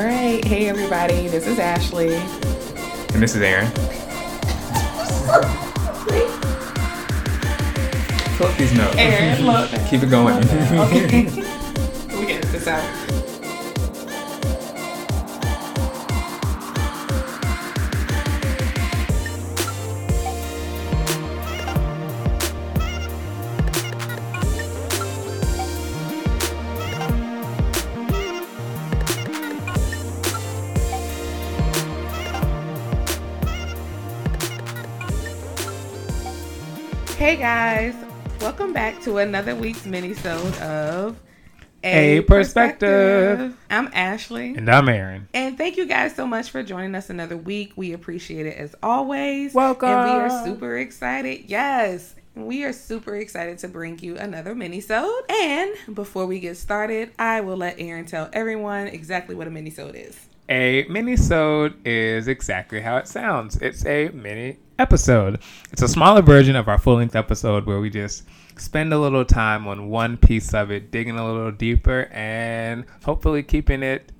All right. Hey, everybody. This is Ashley. And this is Aaron. Pull these notes. Aaron. Keep it going. Okay. we get this out. Guys, welcome back to another week's mini-sode of A Perspective. I'm Ashley. and I'm Aaron. And thank you guys so much for joining us another week. We appreciate it as always. Welcome. And we are super excited. Yes. We are super excited to bring you another mini-sode. And before we get started, I will let Aaron tell everyone exactly what a mini-sode is. A mini-sode is exactly how it sounds. It's a mini episode. It's a smaller version of our full-length episode where we just spend a little time on one piece of it, digging a little deeper, and hopefully keeping it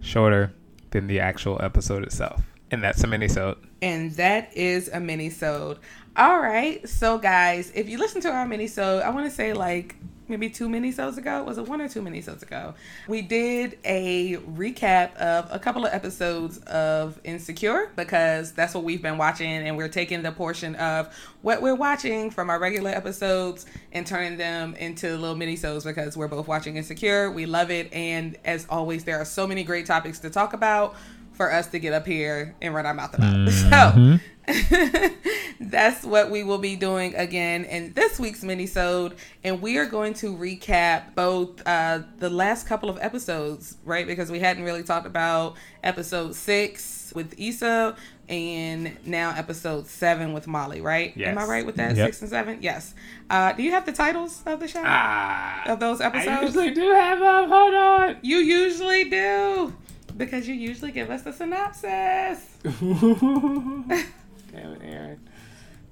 shorter than the actual episode itself. And that's a mini-sode. And that is a mini-sode. All right. So guys, if you listen to our mini-sode, I want to say like maybe two mini-sodes ago. Was it one or two mini-sodes ago? We did a recap of a couple of episodes of Insecure because that's what we've been watching and we're taking the portion of what we're watching from our regular episodes and turning them into little mini-sodes because we're both watching Insecure. We love it and as always there are so many great topics to talk about for us to get up here and run our mouth about. So mm-hmm. that's what we will be doing again in this week's mini-sode. And we are going to recap both uh, the last couple of episodes right? Because we hadn't really talked about episode six with Issa and now episode seven with Molly right? Am I right with that? Yep. six and seven? Yes. Uh, do you have the titles of the show? Ah, of those episodes? I usually do have them. Hold on. you usually do. Because you usually give us the synopsis Damn it, Aaron.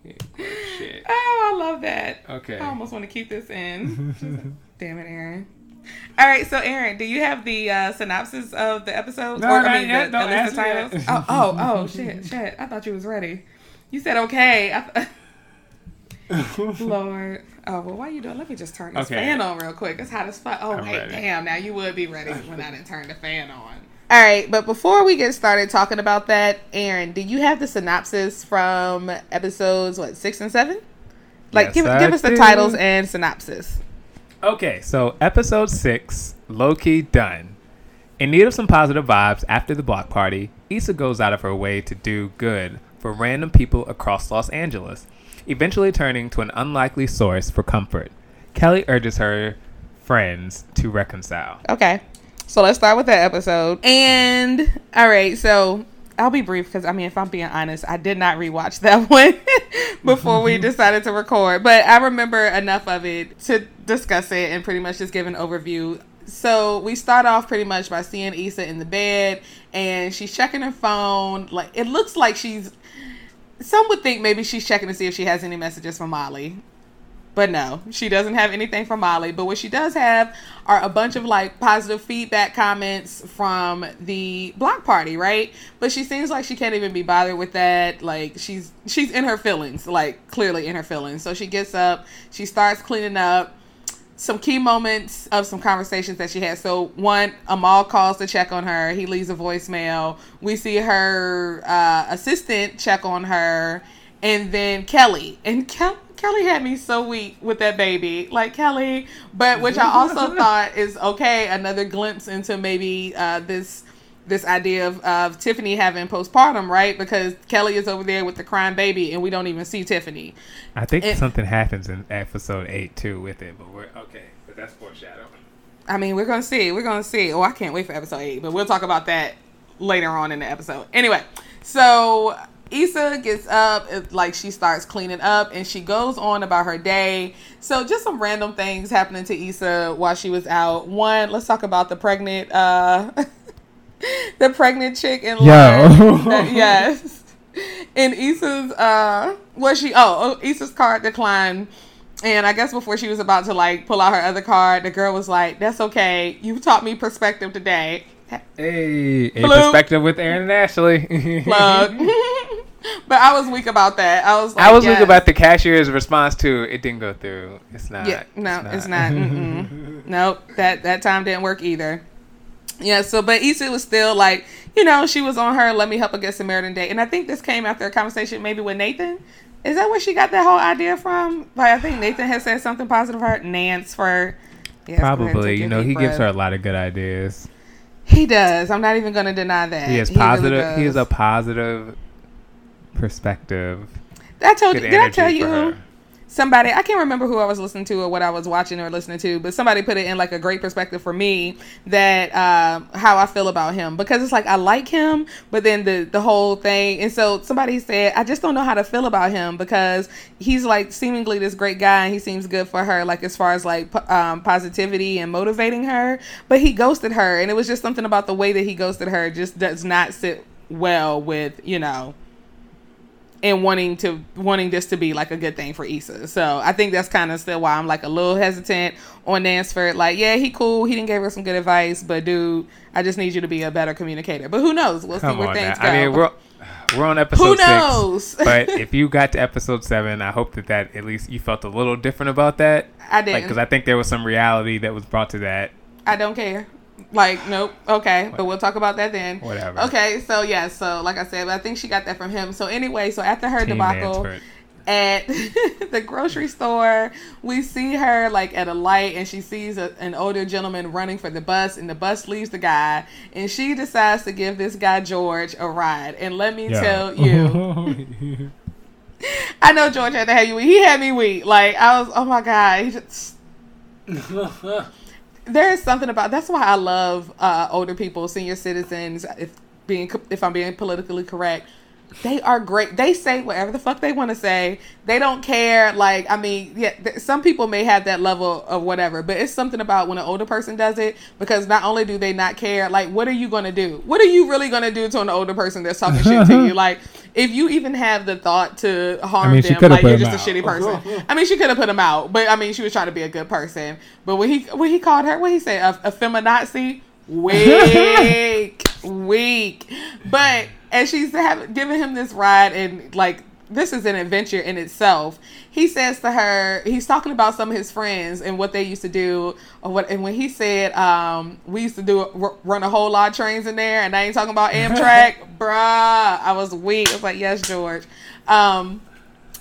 Yeah, shit. Oh, I love that. Okay. I almost want to keep this in. Damn it, Aaron. All right, so Aaron, do you have the uh, synopsis of the episode? No, or, I mean, yet. the, Don't the ask me. Oh, oh, oh, shit, shit. I thought you was ready. You said okay. I th- Lord. Oh, well, why are you doing? Let me just turn this Okay. fan on real quick. It's hot as fuck. Oh, I'm wait, ready. damn. Now you would be ready when I didn't turn the fan on. All right, but before we get started talking about that, Aaron, do you have the synopsis from episodes what six and seven? Like, Yes, give I give us the titles and synopsis. Okay, so episode six, Lowkey done. In need of some positive vibes after the block party, Issa goes out of her way to do good for random people across Los Angeles, eventually turning to an unlikely source for comfort. Kelly urges her friends to reconcile. Okay, so let's start with that episode. And all right, so I'll be brief because I mean, if I'm being honest, I did not rewatch that one before we decided to record, but I remember enough of it to discuss it and pretty much just give an overview. So we start off pretty much by seeing Issa in the bed, and she's checking her phone. Like it looks like she's. Some would think maybe she's checking to see if she has any messages from Molly. But no, she doesn't have anything from Molly. But what she does have are a bunch of like positive feedback comments from the block party, right? But she seems like she can't even be bothered with that. Like she's she's in her feelings, like clearly in her feelings. So she gets up, she starts cleaning up. Some key moments of some conversations that she had. So one, Amal calls to check on her. He leaves a voicemail. We see her uh, assistant check on her, and then Kelly and Kel- Kelly had me so weak with that baby, like Kelly. But which I also thought is okay, another glimpse into maybe uh, this this idea of, of Tiffany having postpartum, right? Because Kelly is over there with the crying baby, and we don't even see Tiffany. I think It- something happens in episode eight too with it, but we're okay. But that's foreshadowing. I mean, we're gonna see. We're gonna see. Oh, I can't wait for episode eight, but we'll talk about that later on in the episode. Anyway, so Issa gets up, it- like she starts cleaning up, and she goes on about her day. So just some random things happening to Issa while she was out. One, let's talk about the pregnant, uh, the pregnant chick in Yo. That- yes. In Issa's, uh, was she? Oh, oh, Issa's card declined. And I guess before she was about to like pull out her other card, the girl was like, "That's okay. You taught me perspective today." Hey, in perspective with Aaron and Ashley. Plug. but I was weak about that. I was. Like, I was yes. thinking about the cashier's response to it didn't go through. It's not. Yeah, no, it's not. Mm-mm. nope, that that time didn't work either. Yeah, so but Issa was still like, you know, she was on her let me help her get Samaritan date, and I think this came after a conversation maybe with Nathan. Is that where she got that whole idea from? Like, I think Nathan had said something positive for her. Nance for. Yes, go ahead and Probably, you know, he gives her a lot of good ideas. He does. I'm not even going to deny that. He is positive. he has does. a positive perspective. I told you. Did I tell you? Somebody I can't remember who I was listening to or what I was watching or listening to, but somebody put it in like a great perspective for me that um, how I feel about him. Because it's like I like him, but then the the whole thing, and so somebody said I just don't know how to feel about him because he's like seemingly this great guy and he seems good for her, like as far as like um, positivity and motivating her, but he ghosted her, and it was just something about the way that he ghosted her just does not sit well with you know and wanting to wanting this to be like a good thing for Issa. So I think that's kind of still why I'm like a little hesitant on Nansford. Like, yeah, he cool. He didn't give her some good advice, but dude, I just need you to be a better communicator. But who knows? We'll Come see where things now. go. I mean, we're we're on episode who six. knows? but if you got to episode seven, I hope that that at least you felt a little different about that. I didn't. because I think there was some reality that was brought to that. I don't care. Like, nope. Okay, but we'll talk about that then. Whatever. Okay, so yeah, so like I said, I think she got that from him. So anyway, so after her Team debacle. Mansford. at the grocery store we see her like at a light and she sees a, an older gentleman running for the bus and the bus leaves the guy and she decides to give this guy george a ride and let me Yeah. tell you i know george had to have you weak. he had me weak like i was oh my god he just there is something about that's why I love uh, older people, senior citizens. If being if I'm being politically correct, they are great. They say whatever the fuck they want to say. They don't care. Like I mean, yeah, th- some people may have that level of whatever, but it's something about when an older person does it because not only do they not care, like what are you gonna do? What are you really gonna do to an older person that's talking shit to you? Like if you even have the thought to harm mean, she them, coulda like put you're him just a out. shitty person. I mean, she could have put him out, but I mean, she was trying to be a good person. But when he when he called her, what he said, a, a feminazi, weak, weak. But as she's have, giving him this ride, and like this is an adventure in itself. He says to her, he's talking about some of his friends and what they used to do, or what. And when he said, um, "We used to do r- run a whole lot of trains in there," and I ain't talking about Amtrak, bruh. I was weak. I was like, "Yes, George." Um,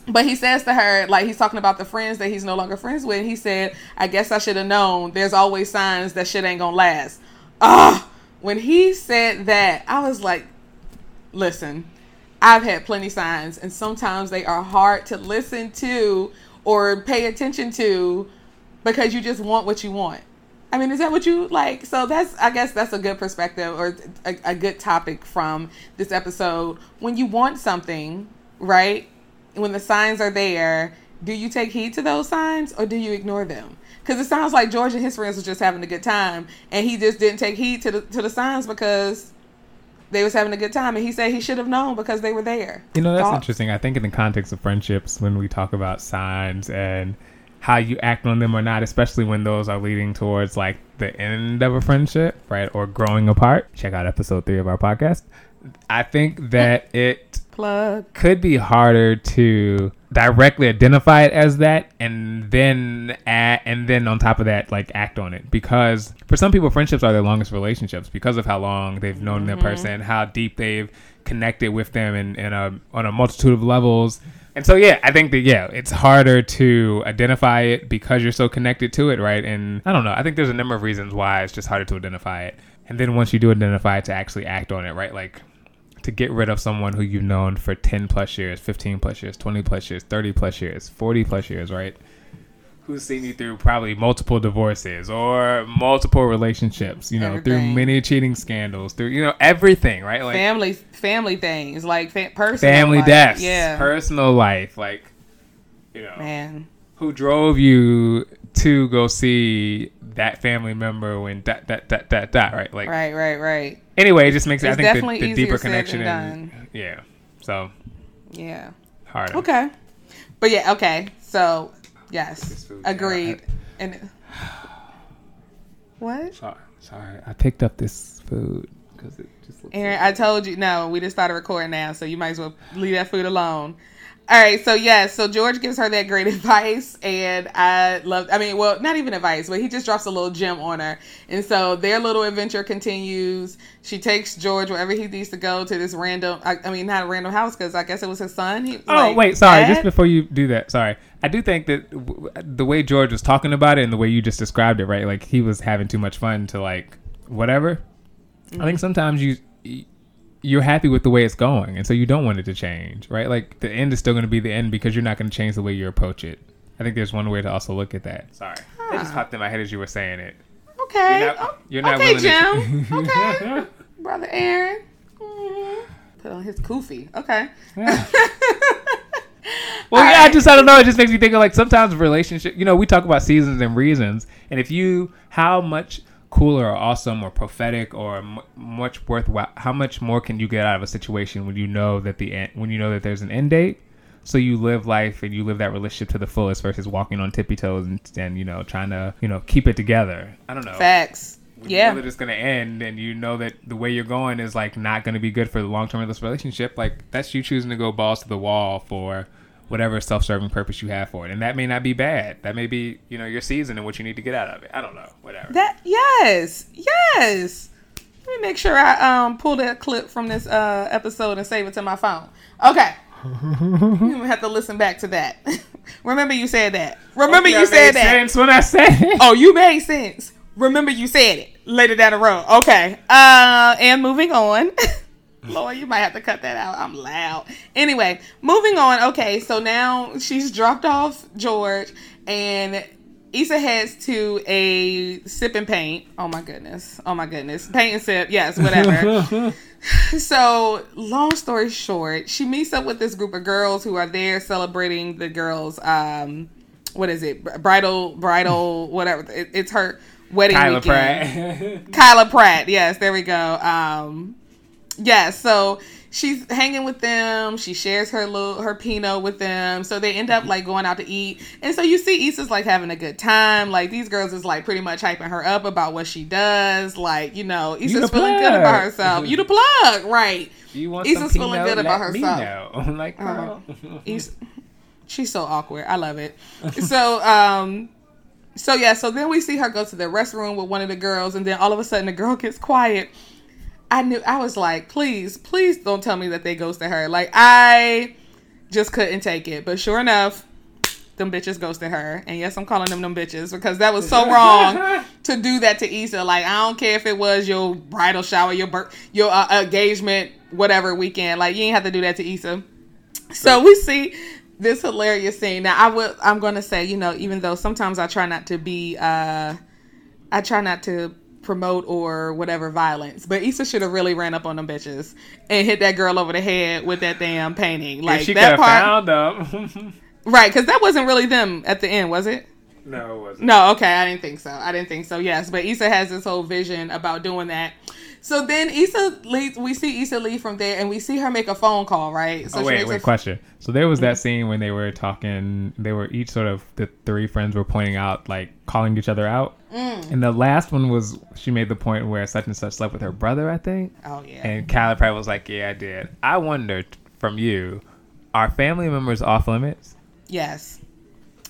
but he says to her, like he's talking about the friends that he's no longer friends with. He said, "I guess I should have known. There's always signs that shit ain't gonna last." Ah, when he said that, I was like, "Listen, I've had plenty signs, and sometimes they are hard to listen to or pay attention to because you just want what you want." I mean, is that what you like? So that's, I guess, that's a good perspective or a, a good topic from this episode. When you want something, right? When the signs are there, do you take heed to those signs or do you ignore them? Because it sounds like George and his friends was just having a good time, and he just didn't take heed to the to the signs because they was having a good time, and he said he should have known because they were there. You know, that's Thoughts? interesting. I think in the context of friendships, when we talk about signs and how you act on them or not, especially when those are leading towards like the end of a friendship, right, or growing apart. Check out episode three of our podcast. I think that it Plug. could be harder to directly identify it as that and then add, and then on top of that like act on it. Because for some people friendships are their longest relationships because of how long they've known Mm-hmm. that person how deep they've connected with them in, in a on a multitude of levels. And so yeah i think that yeah it's harder to identify it because you're so connected to it right? And i don't know. I think there's a number of reasons why it's just harder to identify it. And then once you do identify it to actually act on it right? Like to get rid of someone who you've known for 10 plus years, 15 plus years, 20 plus years, 30 plus years, 40 plus years, right? Who's seen you through probably multiple divorces or multiple relationships, you know, through many cheating scandals, through, you know, everything, right? Like family, family things like fa- personal family life. deaths, Yeah, personal life, like, you know, man. who drove you to go see that family member when that that that that that right? Like, Right, right, right. anyway, it just makes, it, I think, definitely the, the easier deeper said connection than and, yeah. So, Yeah. harder. Okay. But yeah, okay. So yes, food, agreed. And what? Sorry. Sorry, I picked up this food because it just. Looks Aaron, so I told you no. We just started recording now, so you might as well leave that food alone. All right, so yes, so George gives her that great advice, and I love. I mean, well, not even advice, but he just drops a little gem on her, and so their little adventure continues. She takes George wherever he needs to go to this random. I, I mean, not a random house because I guess it was his son. He, Oh like, wait, sorry. Just before you do that, sorry. I do think that w- the way George was talking about it and the way you just described it, right? Like he was having too much fun to like whatever. I Mm-hmm. think sometimes you you're happy with the way it's going, and so you don't want it to change, right? Like the end is still going to be the end because you're not going to change the way you approach it. I think there's one way to also look at that. Sorry, that just popped in my head as you were saying it. Okay. You're not- oh, you're not okay, willing Jim. to- okay. Brother Aaron. Mhm. Put on his kufi. Okay. Yeah. Well, yeah, I just I don't know. It just makes me think of like sometimes relationship. You know, we talk about seasons and reasons, and if you how much cooler or awesome or prophetic or m- much worthwhile, how much more can you get out of a situation when you know that the end, when you know that there's an end date. So you live life and you live that relationship to the fullest versus walking on tippy toes and, and you know trying to you know keep it together. I don't know. Facts. When Yeah. You know that it's gonna end, and you know that the way you're going is like not gonna be good for the long term of this relationship. Like that's you choosing to go balls to the wall for whatever self-serving purpose you have for it, and that may not be bad. That may be you know your season and what you need to get out of it. I don't know. Whatever. That yes, yes. Let me make sure I um pull that clip from this uh episode and save it to my phone. Okay. you have to listen back to that. Remember you said that. Remember Hopefully you I said made that. sense when I said it. Oh, you made sense. Remember you said it later down the road. Okay. Uh, and moving on. Lord, you might have to cut that out. I'm loud. Anyway, moving on. Okay, so now she's dropped off George, and Issa heads to a sip and paint. Oh my goodness. Oh my goodness. Paint and sip. Yes, whatever. so, long story short, she meets up with this group of girls who are there celebrating the girls' um, what is it? Bridal, bridal, whatever. It, it's her wedding Kyla weekend. Pratt. Kyla Pratt. Yes, there we go. Um, yeah, so she's hanging with them. She shares her little her Pinot with them. So they end up like going out to eat. And so you see Issa's like having a good time. Like these girls is like pretty much hyping her up about what she does. Like, you know, Issa's feeling good about herself. You the plug, right. you want Issa's feeling good about herself. know. like, girl. Issa, she's so awkward. I love it. So, um, so yeah, so then we see her go to the restroom with one of the girls, and then all of a sudden the girl gets quiet. I knew I was like, please, please don't tell me that they ghosted her. Like I just couldn't take it. But sure enough, them bitches ghosted her. And yes, I'm calling them them bitches because that was so wrong to do that to Issa. Like I don't care if it was your bridal shower, your birth, your uh, engagement, whatever weekend. Like you ain't have to do that to Issa. So we see this hilarious scene. Now I would I'm gonna say, you know, even though sometimes I try not to be uh I try not to promote or whatever violence, but Issa should have really ran up on them bitches and hit that girl over the head with that damn painting. Like she that part, found them. right? Because that wasn't really them at the end, was it? no, it wasn't. No, okay, I didn't think so. I didn't think so. Yes, but Issa has this whole vision about doing that. So then Issa leaves. We see Issa leave from there, and we see her make a phone call. Right? So oh wait, wait. Question. So there was that scene when they were talking. They were each sort of the three friends were pointing out, like calling each other out. Mm. And the last one was she made the point where such and such slept with her brother, I think. Oh yeah. And Kyla Pratt was like, "Yeah, I did." I wondered from you, are family members off limits? Yes.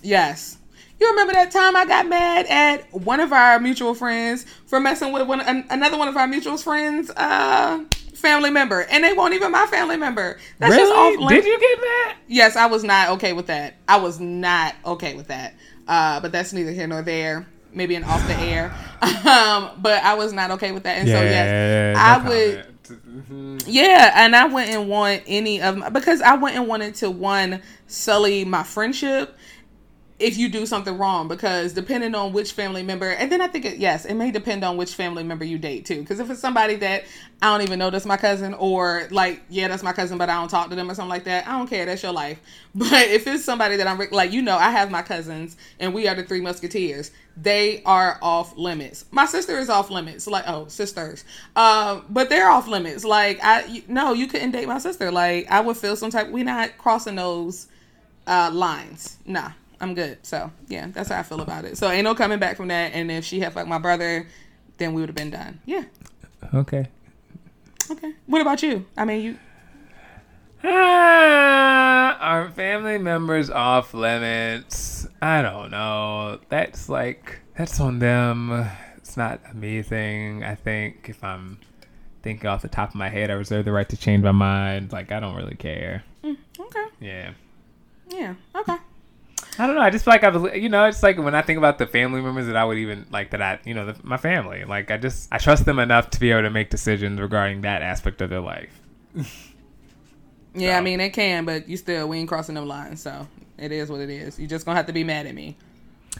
Yes. You remember that time I got mad at one of our mutual friends for messing with one an, another one of our mutual friends' uh, family member, and they weren't even my family member. That's just off really? Did you get mad? Yes, I was not okay with that. I was not okay with that. Uh, but that's neither here nor there. Maybe an off the air. Um, but I was not okay with that. And so yes, no I would. Mhm. Yeah, and I wouldn't want any of my, because I wouldn't want it to one sully my friendship if you do something wrong because depending on which family member and then I think it, yes it may depend on which family member you date too. Because if it's somebody that I don't even know that's my cousin or like yeah that's my cousin but I don't talk to them or something like that I don't care that's your life. But if it's somebody that I'm like you know I have my cousins and we are the three musketeers they are off limits. My sister is off limits like oh sisters. Um but they're off limits. Like I no you couldn't date my sister. Like I would feel some type we not crossing those uh lines. Nah I'm good. So yeah, that's how I feel about it. So ain't no coming back from that. And if she had fucked my brother, then we would have been done. Yeah. Okay. Okay. What about you? I mean, you. Ah, are family members off limits? I don't know. That's like that's on them. It's not a me thing. I think if I'm thinking off the top of my head, I reserve the right to change my mind. Like I don't really care. Mm, okay. Yeah. Yeah. Okay. I don't know. I just feel like I've, you know, it's like when I think about the family members that I would even like that I, you know, the, my family. Like I just, I trust them enough to be able to make decisions regarding that aspect of their life. Yeah, So. I mean it can, but you still we ain't crossing them lines, so it is what it is. You just gonna have to be mad at me,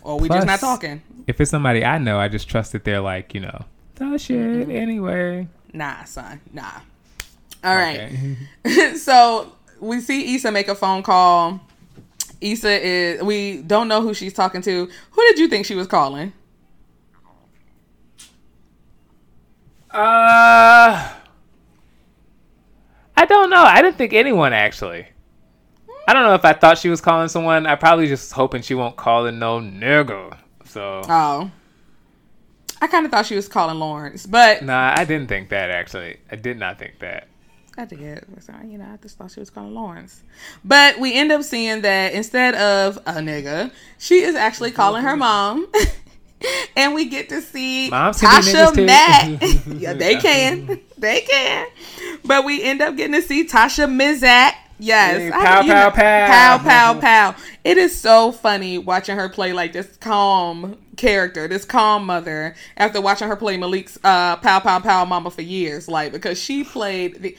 or we just not talking. If it's somebody I know, I just trust that they're like, you know, oh shit. Mm-hmm. Anyway. Nah, son, nah. All right. Okay. so we see Issa make a phone call. Issa is we don't know who she's talking to. Who did you think she was calling? Uh, I don't know. I didn't think anyone actually. I don't know if I thought she was calling someone. I probably just hoping she won't call it no nigga. So Oh. I kind of thought she was calling Lawrence, but nah, I didn't think that actually. I did not think that. I did. So, You know, I just thought she was calling Lawrence. But we end up seeing that instead of a nigga, she is actually calling her mom. and we get to see Moms Tasha. Mack. yeah, they can. They can. But we end up getting to see Tasha Mack. Yes. I- pow, you pow, know, pow. Pow, pow, pow. It is so funny watching her play like this calm character, this calm mother, after watching her play Malik's uh, Pow, Pow, Pow Mama for years. Like, because she played the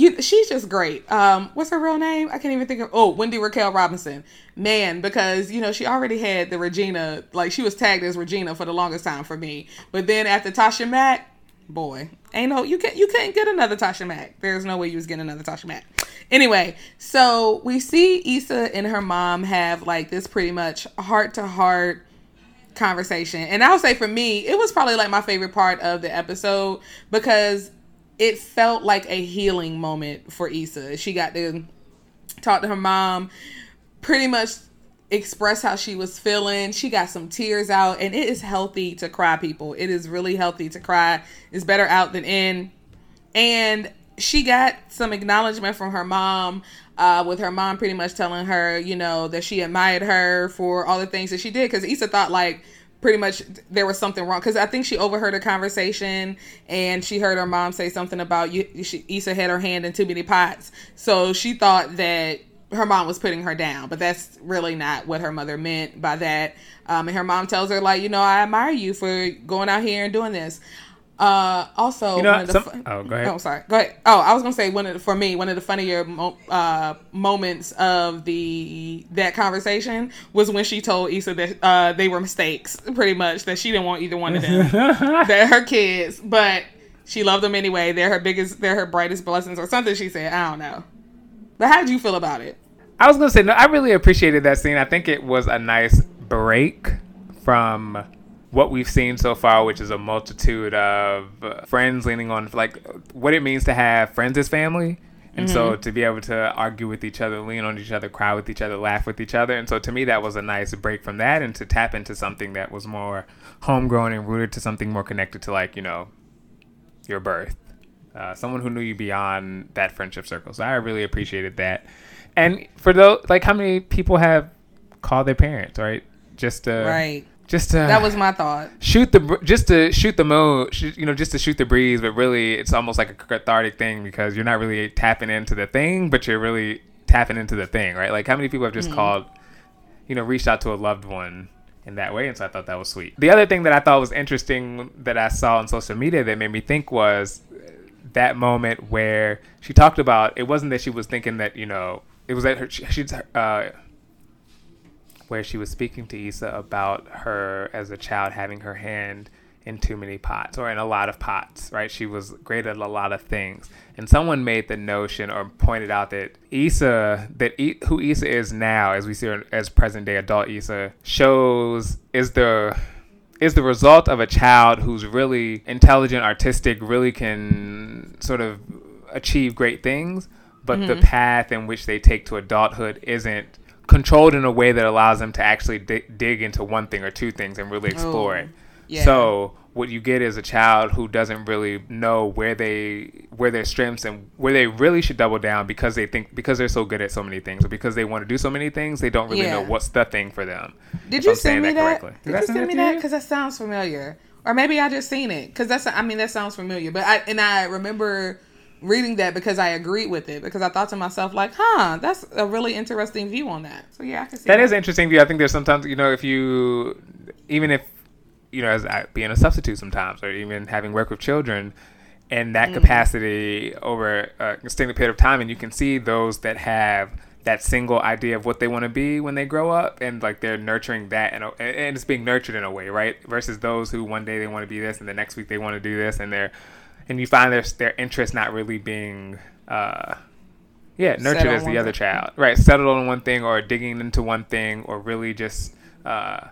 you she's just great. Um, what's her real name? I can't even think of. Oh, Wendy Raquel Robinson. Man, because you know she already had the Regina, like she was tagged as Regina for the longest time for me. But then after Tasha Mack, boy, ain't no you can't you can't get another Tasha Mack. There's no way you was getting another Tasha Mack. Anyway, so we see Issa and her mom have like this pretty much heart to heart conversation. And I'll say for me, it was probably like my favorite part of the episode because it felt like a healing moment for Issa. She got to talk to her mom, pretty much express how she was feeling. She got some tears out, and it is healthy to cry, people. It is really healthy to cry. It's better out than in. And she got some acknowledgement from her mom, uh, with her mom pretty much telling her, you know, that she admired her for all the things that she did. Because Issa thought, like, pretty much there was something wrong. Because I think she overheard a conversation and she heard her mom say something about you. She, Issa had her hand in too many pots. So she thought that her mom was putting her down, but that's really not what her mother meant by that. Um, and her mom tells her, like, you know, I admire you for going out here and doing this. Uh, also, You know, one of the some- fu- oh, go ahead. Oh, sorry. Go ahead. Oh, I was gonna say one of the, for me one of the funnier mo- uh, moments of the that conversation was when she told Issa that uh, they were mistakes, pretty much that she didn't want either one of them. they're her kids, but she loved them anyway. They're her biggest, they're her brightest blessings, or something. She said, I don't know. But how did you feel about it? I was gonna say no. I really appreciated that scene. I think it was a nice break from what we've seen so far, which is a multitude of friends leaning on like what it means to have friends as family. And so to be able to argue with each other, lean on each other, cry with each other, laugh with each other. And so to me, that was a nice break from that and to tap into something that was more homegrown and rooted to something more connected to like, you know, your birth. Uh, someone who knew you beyond that friendship circle. So I really appreciated that. And for those, like, how many people have called their parents, right? Just to, right. Just to, That was my thought. shoot the, just to shoot the shoot, you know, just to shoot the breeze. But really, it's almost like a cathartic thing because you're not really tapping into the thing, but you're really tapping into the thing, right? Like, how many people have just called, you know, reached out to a loved one in that way. And so I thought that was sweet. The other thing that I thought was interesting that I saw on social media that made me think was that moment where she talked about it wasn't that she was thinking that, you know, it was that her, she, she's, uh, where she was speaking to Issa about her as a child having her hand in too many pots or in a lot of pots, right? She was great at a lot of things. And someone made the notion or pointed out that Issa, that I, who Issa is now, as we see her as present day adult Issa, shows is the is the result of a child who's really intelligent, artistic, really can sort of achieve great things, but the mm-hmm. path in which they take to adulthood isn't controlled in a way that allows them to actually dig, dig into one thing or two things and really explore Oh, it. yeah. So what you get is a child who doesn't really know where they where their strengths and where they really should double down because they think because they're so good at so many things or because they want to do so many things they don't really Yeah. know what's the thing for them. Did you I'm send me that? correctly. Did I you send send me that? Because that sounds familiar, or maybe I just seen it. Because that's I mean that sounds familiar. But I and I remember reading that because I agreed with it because I thought to myself like, huh, that's a really interesting view on that. So yeah, I can see That is an interesting view. I think there's sometimes you know if you even if you know as I, being a substitute sometimes or even having work with children in that mm-hmm. capacity over a extended period of time, and you can see those that have that single idea of what they want to be when they grow up, and like they're nurturing that, and and it's being nurtured in a way, right? Versus those who one day they want to be this, and the next week they want to do this, and they're and you find their their interest not really being. Uh, yeah, nurtured as the other thing. child, right? Settled on one thing, or digging into one thing, or really just uh,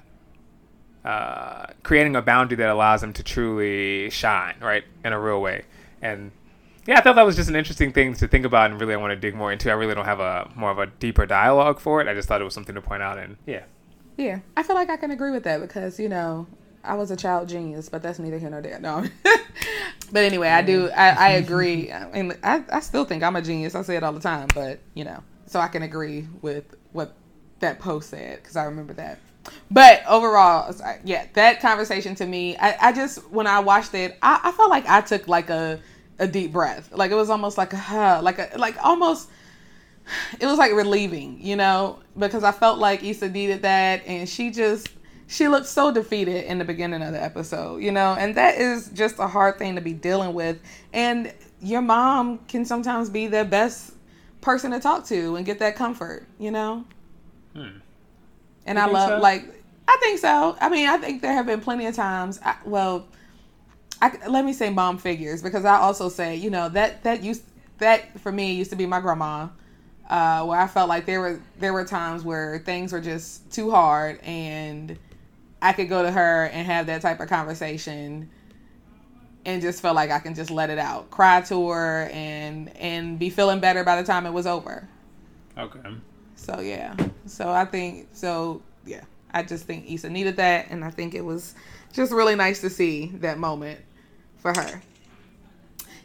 uh, creating a boundary that allows them to truly shine, right, in a real way. And yeah, I thought that was just an interesting thing to think about, and really I want to dig more into. I really don't have a more of a deeper dialogue for it. I just thought it was something to point out, and yeah, Yeah, I feel like I can agree with that because you know I was a child genius, but that's neither here nor there. No, but anyway, I do. I, I agree. I mean, I, I still think I'm a genius. I say it all the time, but you know, so I can agree with what that post said because I remember that. But overall, yeah, that conversation to me, I, I just when I watched it, I, I felt like I took like a a deep breath. Like it was almost like a huh, like a like almost it was like relieving, you know, because I felt like Issa needed that, and she just she looked so defeated in the beginning of the episode, you know, and that is just a hard thing to be dealing with. And your mom can sometimes be the best person to talk to and get that comfort, you know. And You I love so? like I think so. I mean, I think there have been plenty of times. I, well, I, let me say mom figures because I also say you know that that used that for me used to be my grandma, uh, where I felt like there were there were times where things were just too hard and I could go to her and have that type of conversation and just felt like I can just let it out, cry to her and and be feeling better by the time it was over. okay. So yeah. So I think so yeah. I just think Issa needed that and I think it was just really nice to see that moment for her.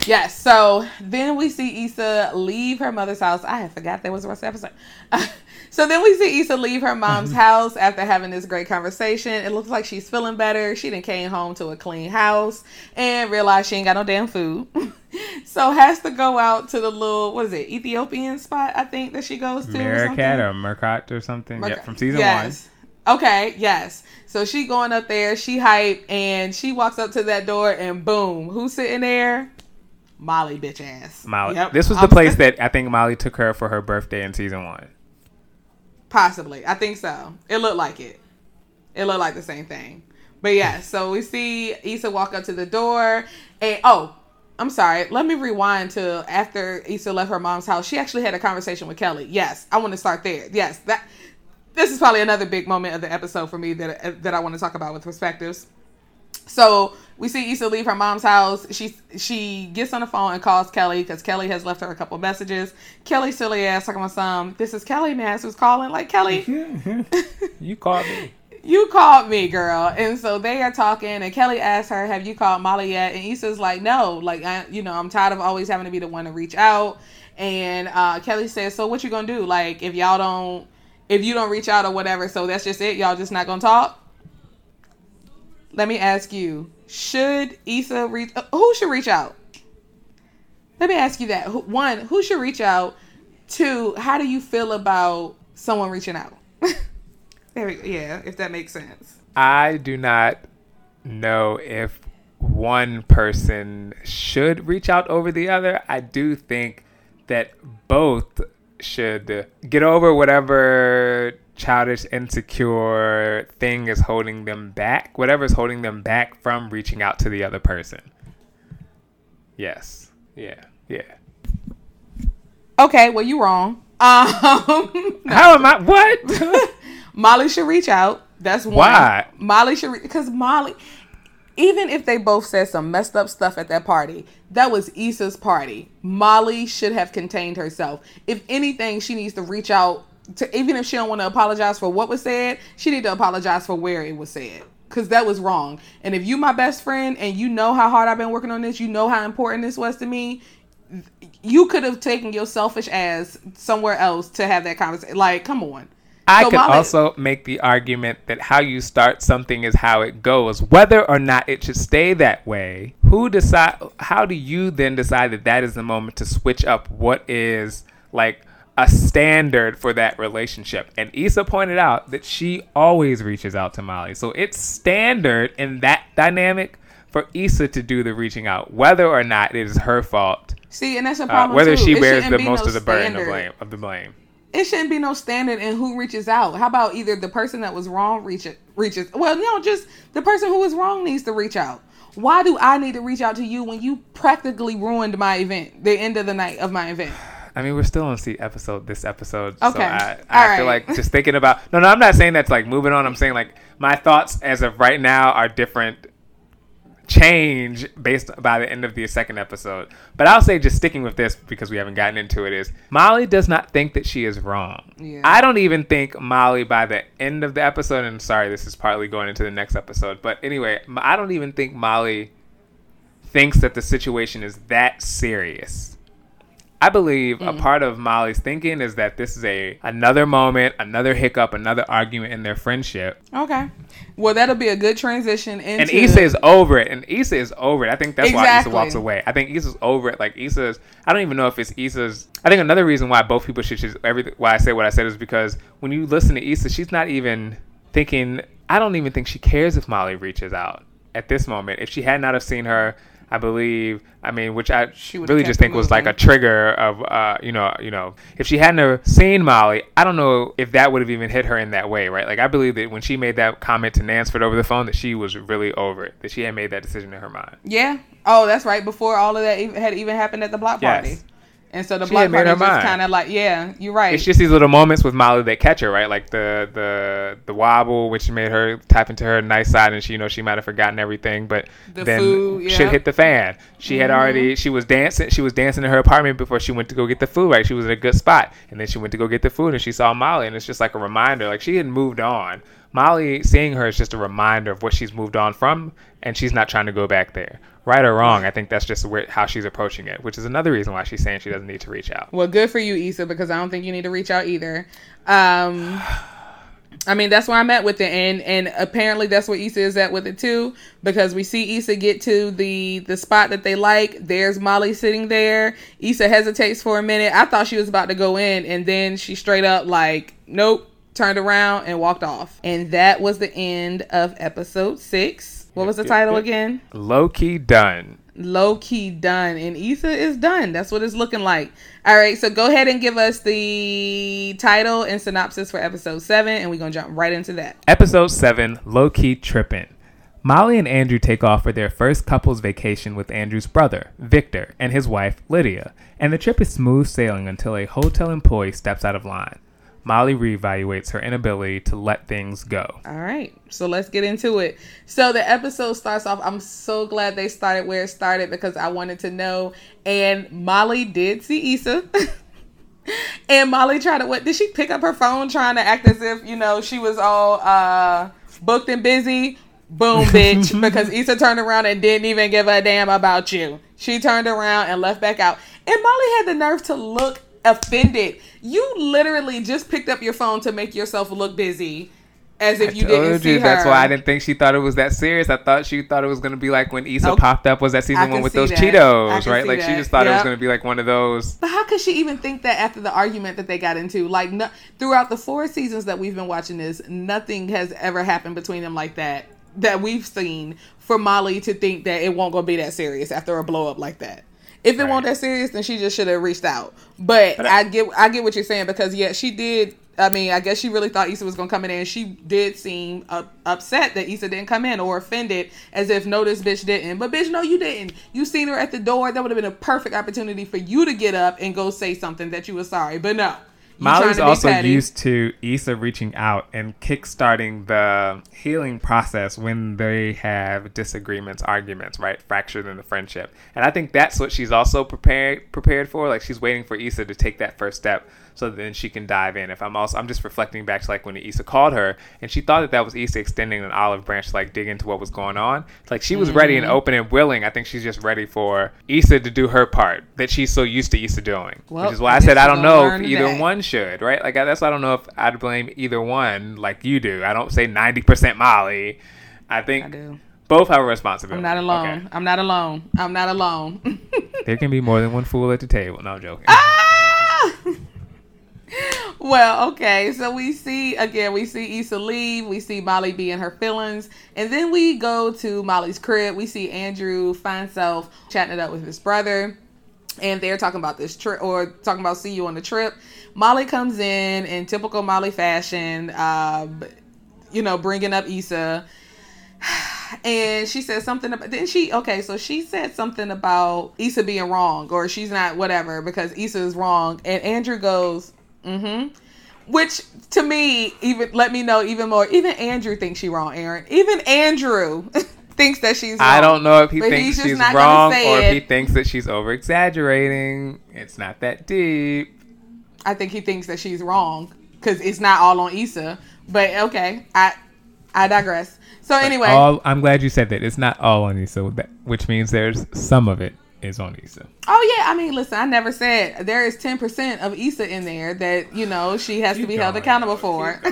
Yes, so then we see Issa leave her mother's house. I had forgot that was the rest of the episode. so then we see Issa leave her mom's mm-hmm. house after having this great conversation. It looks like she's feeling better. She then came home to a clean house and realized she ain't got no damn food. so has to go out to the little what is it, Ethiopian spot I think that she goes to. or or Mercat or something. Merc- yeah, from season yes. Okay, yes. So she going up there, she hype, and she walks up to that door, and boom, who's sitting there? Molly, bitch ass. Molly. Yep. This was the place that I think Molly took her for her birthday in season one. Possibly, I think so. It looked like it. It looked like the same thing. But yeah, so we see Issa walk up to the door, and oh, I'm sorry. Let me rewind to after Issa left her mom's house. She actually had a conversation with Kelly. Yes, I want to start there. Yes, that this is probably another big moment of the episode for me that that I want to talk about with perspectives. So we see Issa leave her mom's house. She she gets on the phone and calls Kelly because Kelly has left her a couple messages. Kelly silly ass talking about some. This is Kelly man who's calling. Like Kelly, you called me. you called me, girl. And so they are talking, and Kelly asks her, "Have you called Molly yet?" And Issa's like, "No, like I, you know, I'm tired of always having to be the one to reach out." And uh, Kelly says, "So what you gonna do? Like if y'all don't, if you don't reach out or whatever, so that's just it. Y'all just not gonna talk." Let me ask you: Should Issa reach? Uh, who should reach out? Let me ask you that. One, who should reach out? Two, how do you feel about someone reaching out? there we go. Yeah, if that makes sense. I do not know if one person should reach out over the other. I do think that both should get over whatever childish, insecure thing is holding them back, whatever is holding them back from reaching out to the other person. Yes. Yeah. Yeah. Okay, well you're wrong. Um, How am I? What? Molly should reach out. That's one. Why? Molly should because Molly, even if they both said some messed up stuff at that party, that was Issa's party. Molly should have contained herself. If anything, she needs to reach out to even if she don't want to apologize for what was said, she need to apologize for where it was said. because that was wrong. And if you my best friend and you know how hard I've been working on this, you know how important this was to me. You could have taken your selfish ass somewhere else to have that conversation. Like, come on. I So could Molly- also make the argument that how you start something is how it goes. Whether or not it should stay that way, who decide? How do you then decide that that is the moment to switch up what is like a standard for that relationship? And Issa pointed out that she always reaches out to Molly, so it's standard in that dynamic for Issa to do the reaching out, whether or not it is her fault. See, and that's a Uh, problem. whether too. she bears the be most no of the burden of blame of the blame. It shouldn't be no standard in who reaches out. How about either the person that was wrong reach reaches? Well, no, just the person who was wrong needs to reach out. Why do I need to reach out to you when you practically ruined my event, the end of the night of my event? I mean, we're still on the episode this episode. Okay. So I, I All feel right. like just thinking about no, no. I'm not saying that's like moving on. I'm saying like my thoughts as of right now are different, change based by the end of the second episode. But I'll say just sticking with this because we haven't gotten into it is Molly does not think that she is wrong. Yeah. I don't even think Molly by the end of the episode. And sorry, this is partly going into the next episode. But anyway, I don't even think Molly thinks that the situation is that serious. I believe Mm. a part of Molly's thinking is that this is a another moment, another hiccup, another argument in their friendship. Okay. Well, that'll be a good transition into. And Issa is over it. And Issa is over it. I think that's why Issa walks away. I think Issa's over it. Like Issa's I don't even know if it's Issa's I think another reason why both people should choose everything why I say what I said is because when you listen to Issa, she's not even thinking I don't even think she cares if Molly reaches out at this moment. If she had not have seen her I believe. I mean, which I She really just think was like a trigger of, uh, you know, you know, if she hadn't have seen Molly, I don't know if that would have even hit her in that way, right? Like I believe that when she made that comment to Nansford over the phone, that she was really over it, that she had made that decision in her mind. Yeah. Oh, that's right. Before all of that had even happened at the block Yes. party. And so the She block party mind. kind of like, yeah, you're right. It's just these little moments with Molly that catch her, right? Like the the the wobble, which made her tap into her nice side, and she you know she might have forgotten everything, but The then food, shit yeah. hit the fan. She had already mm-hmm. she was dancing she was dancing in her apartment before she went to go get the food. Right, she was in a good spot, and then she went to go get the food, and she saw Molly, and it's just like a reminder, like she had moved on. Molly seeing her is just a reminder of what she's moved on from, and she's not trying to go back there. Right or wrong, I think that's just where, how she's approaching it, which is another reason why she's saying she doesn't need to reach out. Well, good for you, Issa, because I don't think you need to reach out either. Um, I mean, that's where I'm at with it, and and apparently that's where Issa is at with it too, because we see Issa get to the the spot that they like. There's Molly sitting there. Issa hesitates for a minute. I thought she was about to go in, and then she straight up like, nope, turned around and walked off. And that was the end of episode six. What was the title again? Low key done. low key done and Issa is done. That's what it's looking like. All right, so go ahead and give us the title and synopsis for episode 7 and we're going to jump right into that. Episode 7 Low Key Trippin'. Molly and Andrew take off for their first couple's vacation with Andrew's brother, Victor, and his wife, Lydia, and the trip is smooth sailing until a hotel employee steps out of line. Molly reevaluates her inability to let things go. All right, so let's get into it. So the episode starts off. I'm so glad they started where it started because I wanted to know. And Molly did see Issa. and Molly tried to, what, did she pick up her phone trying to act as if, you know, she was all uh, booked and busy? Boom, bitch. because Issa turned around and didn't even give a damn about you. She turned around and left back out. And Molly had the nerve to look offended. You literally just picked up your phone to make yourself look busy as if you didn't see her. that's why I didn't think she thought it was that serious. I thought she thought it was gonna be like when Issa Okay. popped up was that season one with those that. Cheetos, right? Like she just thought it was gonna be like one of those. But how could she even think that after the argument that they got into? Like, no, throughout the four seasons that we've been watching this, nothing has ever happened between them like that that we've seen for Molly to think that it won't go be that serious after a blow up like that. If it Right. won't that serious, then she just should have reached out. But, But I- I, get I get what you're saying because yeah, she did. I mean, I guess she really thought Issa was gonna come in, and she did seem up, upset that Issa didn't come in, or offended, as if no, this bitch didn't. But bitch, no, you didn't. You seen her at the door. That would have been a perfect opportunity for you to get up and go say something that you were sorry. But no, Molly's also used to Issa reaching out and kickstarting the healing process when they have disagreements, arguments, right? Fractured in the friendship. And I think that's what she's also prepared prepared for. Like she's waiting for Issa to take that first step so then she can dive in. If I'm also, I'm just reflecting back to like when Issa called her and she thought that that was Issa extending an olive branch to like dig into what was going on. It's like she was mm-hmm. ready and mm-hmm. open and willing. I think she's just ready for Issa to do her part that she's so used to Issa doing. Well, which is why I, I said I don't know if either that. one should, right? Like that's why I don't know if I'd blame either one like you do. I don't say 90% Molly. I think. I do. Both have a responsibility. I'm not alone. Okay. I'm not alone. I'm not alone. there can be more than one fool at the table. No, I'm joking. Ah! Well, okay. So we see again, we see Issa leave. We see Molly be in her feelings, and then we go to Molly's crib. We see Andrew find self chatting it up with his brother, and they're talking about this trip or talking about see you on the trip. Molly comes in in typical Molly fashion, uh, you know, bringing up Issa. And she said something about didn't she? Okay, so she said something about Issa being wrong or she's not whatever because Issa is wrong. And Andrew goes, Mm-hmm. Which to me, even let me know even more. Even Andrew thinks she wrong, Aaron. Even Andrew thinks that she's wrong. I don't know if he thinks she's wrong or if he thinks that she's over exaggerating. It's not that deep. I think he thinks that she's wrong because it's not all on Issa. But okay, I I digress. So but anyway, all, I'm glad you said that. It's not all on Issa, which means there's some of it is on Issa. Oh yeah, I mean, listen, I never said there is ten percent of Issa in there that you know she has Keep to be going, held accountable for.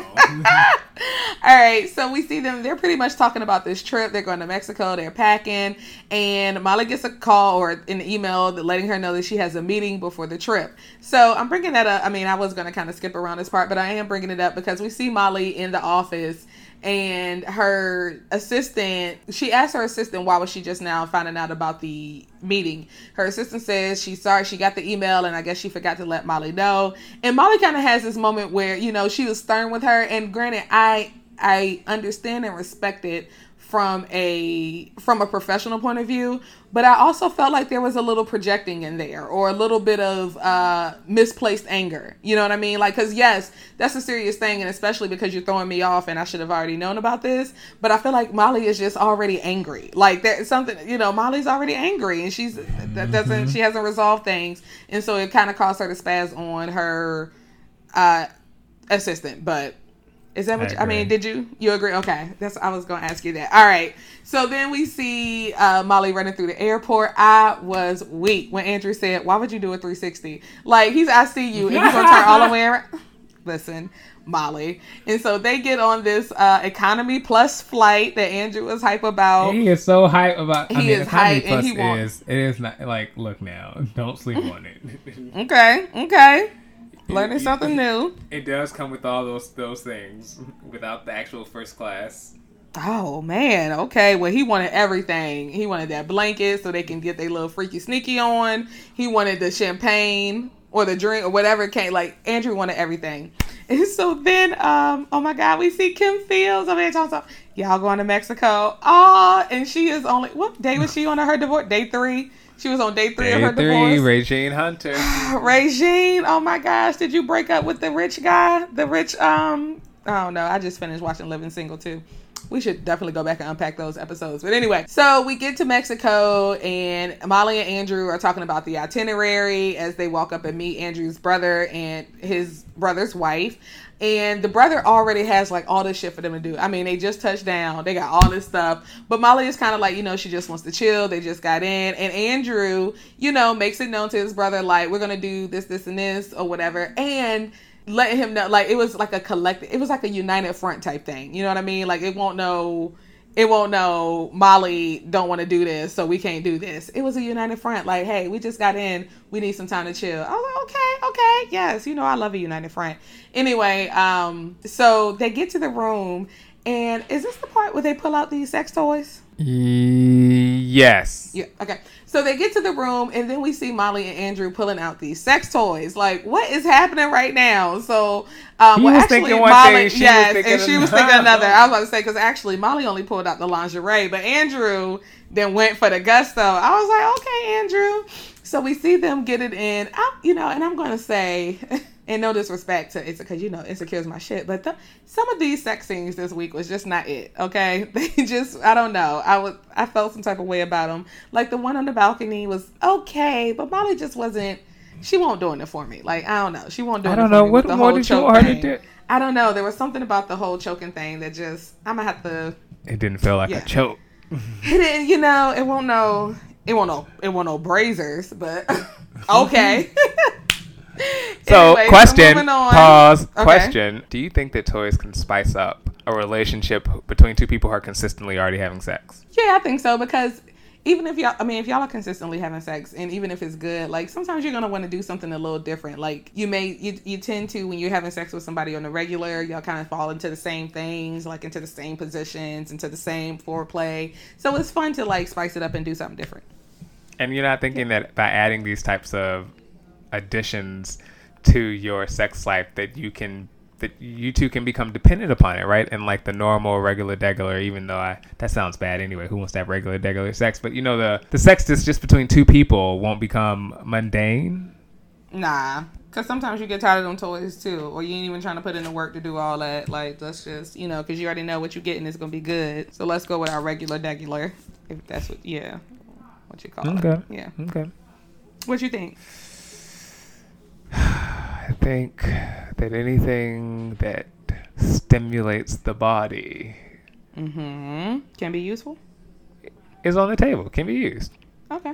All right, so we see them. They're pretty much talking about this trip. They're going to Mexico. They're packing, and Molly gets a call or an email letting her know that she has a meeting before the trip. So I'm bringing that up. I mean, I was going to kind of skip around this part, but I am bringing it up because we see Molly in the office and her assistant she asked her assistant why was she just now finding out about the meeting? Her assistant says she's sorry she got the email and i guess she forgot to let molly know. And molly kind of has this moment where you know she was stern with her. And granted i i understand and respect it from a from a professional point of view but i also felt like there was a little projecting in there or a little bit of uh misplaced anger. You know what i mean? Like because yes that's a serious thing and especially because you're throwing me off and i should have already known about this but i feel like molly is just already angry. Like there's something you know molly's already angry and she's that doesn't mm-hmm. she hasn't resolved things and so it kind of caused her to spaz on her uh assistant but is that what I, you, I, mean? Did you you agree? Okay, that's I was gonna ask you that. All right. So then we see uh, Molly running through the airport. I was weak when Andrew said, "Why would you do a 360?" Like he's, I see you, and you're gonna turn all the way around. Listen, Molly, and so they get on this uh, economy plus flight that Andrew was hype about. He is so hype about. He I mean, is hype, and he wants. It is not like look now. Don't sleep on it. okay. Okay learning it, something new. It does come with all those those things without the actual first class. Oh man, okay. Well, he wanted everything. He wanted that blanket so they can get their little freaky sneaky on. He wanted the champagne or the drink or whatever it came. Like Andrew wanted everything. And so then, um, oh my God, we see Kim Fields over there talking y'all going to Mexico. Oh, and she is only what day was she on her divorce? Day three. She was on day three day of her three, divorce. Regine Hunter. Regine, oh my gosh, did you break up with the rich guy? The rich, um, I don't know. I just finished watching Living Single too. We should definitely go back and unpack those episodes. But anyway, so we get to Mexico, and Molly and Andrew are talking about the itinerary as they walk up and meet Andrew's brother and his brother's wife and the brother already has like all this shit for them to do. I mean, they just touched down, they got all this stuff, but Molly is kind of like, you know, she just wants to chill. They just got in, and Andrew, you know, makes it known to his brother like we're gonna do this, this, and this or whatever, and letting him know like it was like a collective, it was like a united front type thing. You know what I mean? Like it won't know it won't know Molly don't want to do this, so we can't do this. It was a united front. Like, hey, we just got in. We need some time to chill. I was like, okay, okay, yes, you know, I love a united front. Anyway, um, so they get to the room, and is this the part where they pull out these sex toys? Yes. Yeah. Okay. So they get to the room, and then we see Molly and Andrew pulling out these sex toys. Like, what is happening right now? So, um, well, actually, Molly, thing, yes, and she was thinking another. I was about to say because actually, Molly only pulled out the lingerie, but Andrew then went for the gusto. I was like, okay, Andrew. So we see them get it in. I, you know, and I'm going to say. And no disrespect to it's because you know insecure is my shit, but the, some of these sex scenes this week was just not it. Okay, they just I don't know. I was I felt some type of way about them. Like the one on the balcony was okay, but Molly just wasn't. She won't doing it for me. Like I don't know. She won't do it. I don't for know me what the more did you choke want her to thing. do. I don't know. There was something about the whole choking thing that just I'm gonna have to. It didn't feel like Yeah. a choke. It didn't, you know, it won't know. It won't know. It won't know Brazzers, but okay. So, Anyway, question, pause, Okay. question. Do you think that toys can spice up a relationship between two people who are consistently already having sex? Yeah, I think so because even if y'all, I mean, if y'all are consistently having sex, and even if it's good, like sometimes you're gonna want to do something a little different. Like you may, you, you tend to when you're having sex with somebody on the regular, y'all kind of fall into the same things, like into the same positions, into the same foreplay. So it's fun to like spice it up and do something different. And you're not thinking that by adding these types of additions to your sex life that you can that you two can become dependent upon it, right? And like the normal, regular, degular, even though I that sounds bad anyway. Who wants to have regular, degular sex? But you know the the sex that's just between two people won't become mundane. Nah, because sometimes you get tired of them toys too, or you ain't even trying to put in the work to do all that. Like, let's just, you know, because you already know what you're getting is going to be good. So let's go with our regular, degular, if that's what, yeah, what you call Okay. it. Yeah. Okay. What you think? I think that anything that stimulates the body Mm-hmm. Can be useful. is on the table, can be used. Okay.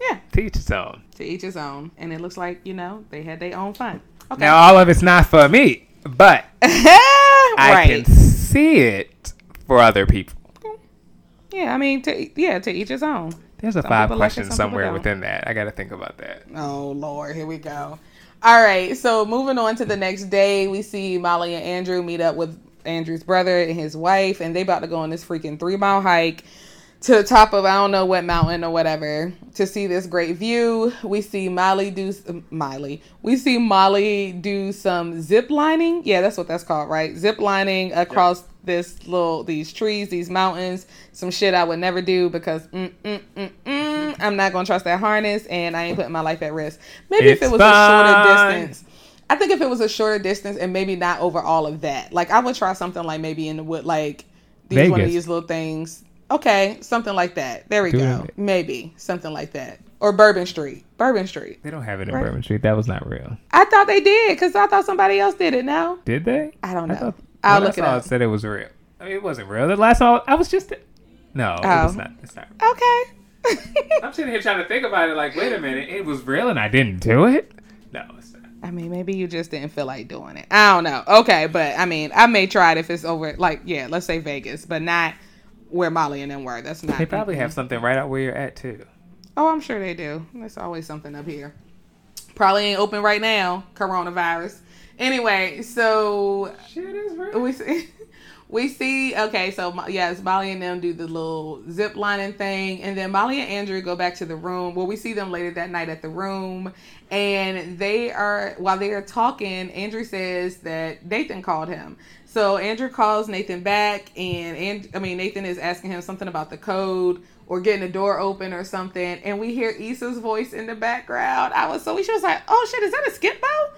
Yeah. To each its own. To each his own. And it looks like, you know, they had their own fun. Okay. Now, all of it's not for me, but I can see it for other people. Yeah, I mean, to, yeah, to each his own. There's a Some five question like it, some somewhere within that. I got to think about that. Oh Lord, here we go. All right, so moving on to the next day, we see Molly and Andrew meet up with Andrew's brother and his wife, and they about to go on this freaking three mile hike to the top of I don't know what mountain or whatever to see this great view. We see Molly do Molly. We see Molly do some zip lining. Yeah, that's what that's called, right? Zip lining across this little these trees, these mountains. Some shit I would never do because mm, mm, mm, I'm not gonna trust that harness, and I ain't putting my life at risk. Maybe if it was a shorter distance. I think if it was a shorter distance and maybe not over all of that, like I would try something like maybe in the wood, like these one of Vegas. these little things. Okay, something like that. There we Do go. it. Maybe something like that, or Bourbon Street. Bourbon Street. They don't have it in Right. Bourbon Street. That was not real. I thought they did because I thought somebody else did it. Now Did they? I don't know. thought- I'll look I it saw up. said it was real. I mean, it wasn't real. The last time I was just. No, it oh. was Oh. not. It's not. Okay. I'm sitting here trying to think about it. Like, wait a minute, it was real and I didn't do it. No, it's not. I mean, maybe you just didn't feel like doing it. I don't know. Okay, but I mean, I may try it if it's over, like, yeah, let's say Vegas, but not where Molly and them were. That's not. They probably have something right out where you're at too. Oh, I'm sure they do. There's always something up here. Probably ain't open right now, coronavirus. Anyway, so Shit is real. we see, we see. Okay, so yes, Molly and them do the little zip lining thing, and then Molly and Andrew go back to the room. Well, we see them later that night at the room, and they are while they are talking. Andrew says that Nathan called him. So Andrew calls Nathan back, and, and I mean Nathan is asking him something about the code or getting the door open or something, and we hear Issa's voice in the background. I was so she was like, "Oh shit, is that a Skip-Bo?"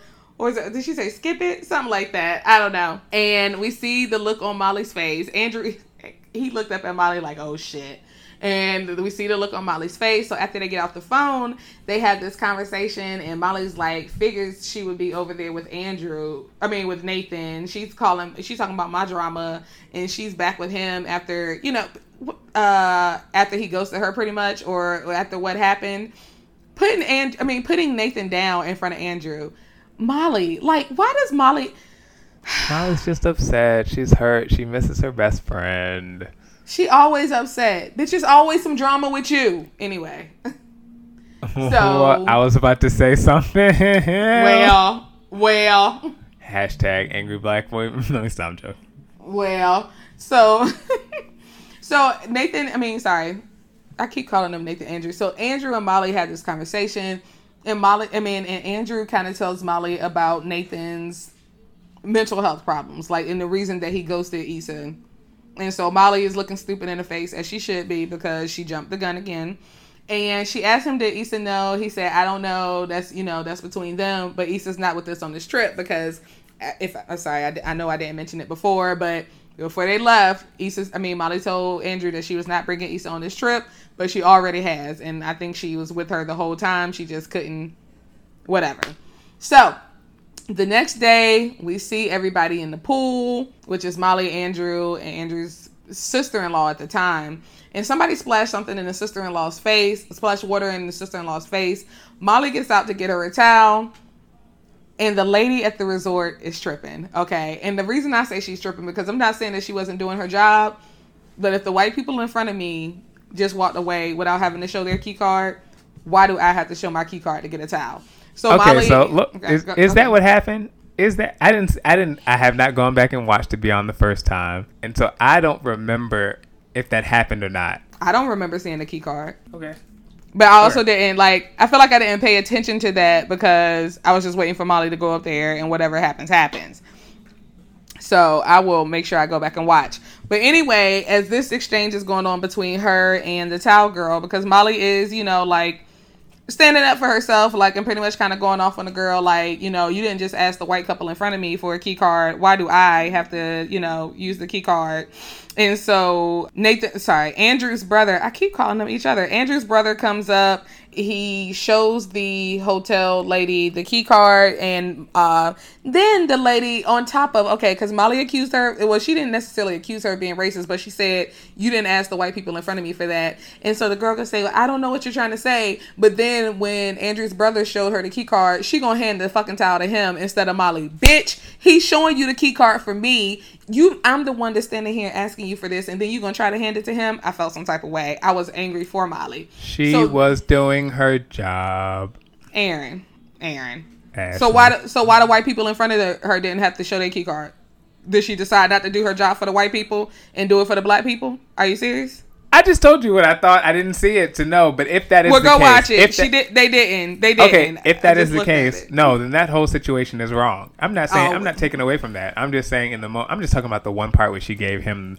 Or it, did she say skip it? Something like that. I don't know. And we see the look on Molly's face. Andrew, he looked up at Molly like, oh shit. And we see the look on Molly's face. So after they get off the phone, they have this conversation, and Molly's like, figures she would be over there with Andrew. I mean, with Nathan. She's calling, she's talking about my drama, and she's back with him after, you know, uh, after he goes to her pretty much, or after what happened. Putting and I mean, putting Nathan down in front of Andrew. Molly, like, why does Molly? Molly's just upset. She's hurt. She misses her best friend. She always upset. Bitch, there's always some drama with you. Anyway, So- I was about to say something. well, well, Hashtag angry black boy. Let me stop joking. well. So, so Nathan. I mean, sorry, I keep calling him Nathan Andrew. So Andrew and Molly had this conversation, and Molly. I mean, and Andrew kind of tells Molly about Nathan's mental health problems, like, and the reason that he ghosted Issa. And so Molly is looking stupid in the face as she should be because she jumped the gun again. And she asked him, did Issa know? He said, I don't know. That's, you know, that's between them. But Issa's not with us on this trip because uh, if I'm sorry, I, I know I didn't mention it before, but before they left, Issa, I mean, Molly told Andrew that she was not bringing Issa on this trip, but she already has. And I think she was with her the whole time. She just couldn't, whatever. So the next day, we see everybody in the pool, which is Molly, Andrew, and Andrew's sister in law at the time and somebody splashed something in the sister in law's face, splashed water in the sister in law's face. Molly gets out to get her a towel. And the lady at the resort is tripping. Okay. And the reason I say she's tripping because I'm not saying that she wasn't doing her job, but if the white people in front of me just walked away without having to show their key card, why do I have to show my key card to get a towel? So okay, Molly, so look, okay, is, go, is okay. that what happened? Is that I didn't I didn't I have not gone back and watched it beyond the first time, and so I don't remember if that happened or not. I don't remember seeing the key card. Okay. But I also didn't like. I feel like I didn't pay attention to that because I was just waiting for Molly to go up there and whatever happens happens. So I will make sure I go back and watch. But anyway, as this exchange is going on between her and the towel girl, because Molly is, you know, like standing up for herself, like, and pretty much kind of going off on the girl, like, you know, you didn't just ask the white couple in front of me for a key card. Why do I have to, you know, use the key card? And so Nathan, sorry, Andrew's brother, I keep calling them each other. Andrew's brother comes up. He shows the hotel lady the key card and uh, then the lady on top of okay because molly accused her well she didn't necessarily accuse her of being racist but she said you didn't ask the white people in front of me for that. And so the girl could say well, i don't know what you're trying to say. But then when andrew's brother showed her the key card she gonna hand the fucking towel to him instead of molly. Bitch he's showing you the key card for me you i'm the one that's standing here asking you for this and then you're gonna try to hand it to him? I felt some type of way. I was angry for molly. She so, was doing her job. Aaron aaron. Ashley. so why do, so why the white people in front of the, her didn't have to show their key card? Did she decide not to do her job for the white people and do it for the black people? Are you serious I just told you what I thought. I didn't see it to know, but if that is well, the go case, watch it. If she did. They didn't. They didn't. Okay, if that is the case, no, then that whole situation is wrong. I'm not saying. Oh. I'm not taking away from that. I'm just saying in the mo. I'm just talking about the one part where she gave him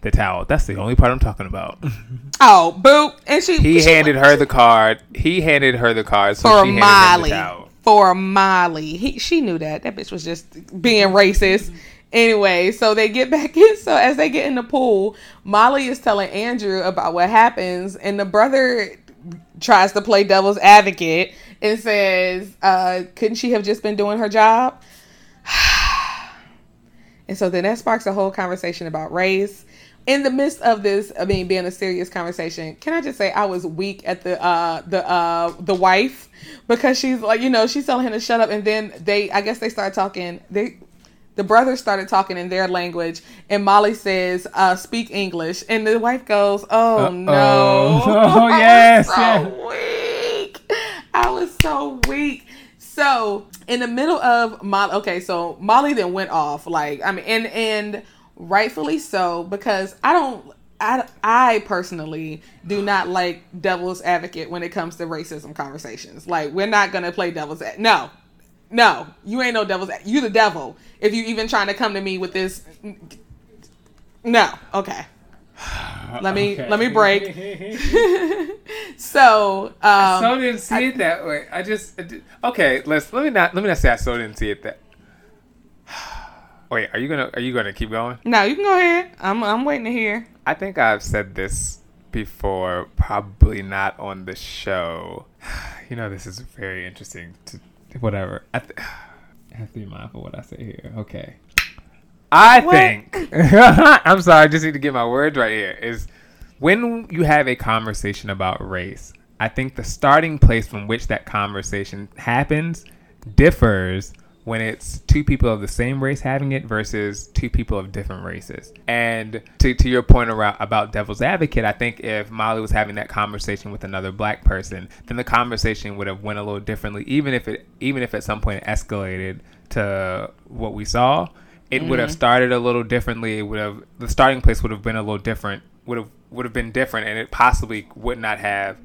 the towel. That's the only part I'm talking about. oh, boo! And she. He she, handed her the card. He handed her the card. So for she Molly. For Molly, he, she knew that that bitch was just being racist. Anyway, so they get back in. So as they get in the pool, Molly is telling Andrew about what happens, and the brother tries to play devil's advocate and says, uh, "Couldn't she have just been doing her job?" and so then that sparks a whole conversation about race. In the midst of this, I mean, being a serious conversation, can I just say I was weak at the uh, the uh, the wife because she's like, you know, she's telling him to shut up, and then they, I guess they start talking. They the brothers started talking in their language, and Molly says, uh, "Speak English," and the wife goes, "Oh Uh-oh. no!" Oh yes, so weak. I was so weak. So in the middle of Molly, okay, so Molly then went off, like I mean, and and rightfully so because I don't. I, I personally do not like devil's advocate when it comes to racism conversations. Like we're not gonna play devil's ad- no, no, you ain't no devil's. You the devil. If you even trying to come to me with this. No. Okay. Let me okay. let me break. so um, I so didn't see I, it that way. I just okay. Let's let me not let me not say I so didn't see it that. Wait, are you gonna are you gonna keep going? No, you can go ahead. I'm I'm waiting to hear. I think I've said this before, probably not on the show. You know, this is very interesting to whatever. I, th- I have to be mindful what I say here. Okay. I what? think I'm sorry, I just need to get my words right here. Is when you have a conversation about race, I think the starting place from which that conversation happens differs when it's two people of the same race having it versus two people of different races. And to, to your point around, about devil's advocate, I think if Molly was having that conversation with another black person, then the conversation would have went a little differently. Even if it, even if at some point it escalated to what we saw, it mm-hmm. would have mm-hmm. started a little differently. It would have the starting place would have been a little different. Would have would have been different, and it possibly would not have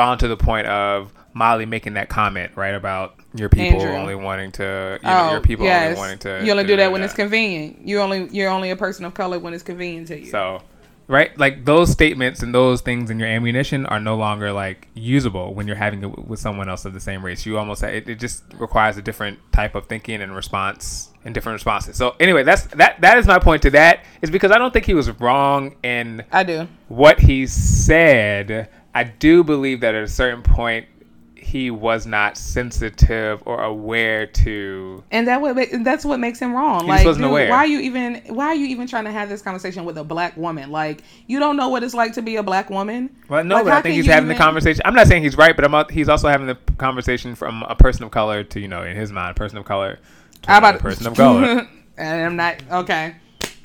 gone to the point of Molly making that comment right about your people Andrew. only wanting to, you know, oh, your people yes. only oh, wanting to. You only do that when that. it's convenient. You only you're only a person of color when it's convenient to you. So, right? Like those statements and those things in your ammunition are no longer like usable when you're having it with someone else of the same race. You almost it, it just requires a different type of thinking and response and different responses. So anyway, that's that that is my point to that is because I don't think he was wrong in I do. what he said. I do believe that at a certain point he was not sensitive or aware to and that what that's what makes him wrong. He like, dude, aware. why are you even why are you even trying to have this conversation with a black woman? Like, you don't know what it's like to be a black woman. Well, no, Like, but I think he's having the conversation. I'm not saying he's right, but I'm, he's also having the conversation from a person of color to, you know, in his mind, a person of color to about person of color. and I'm not okay,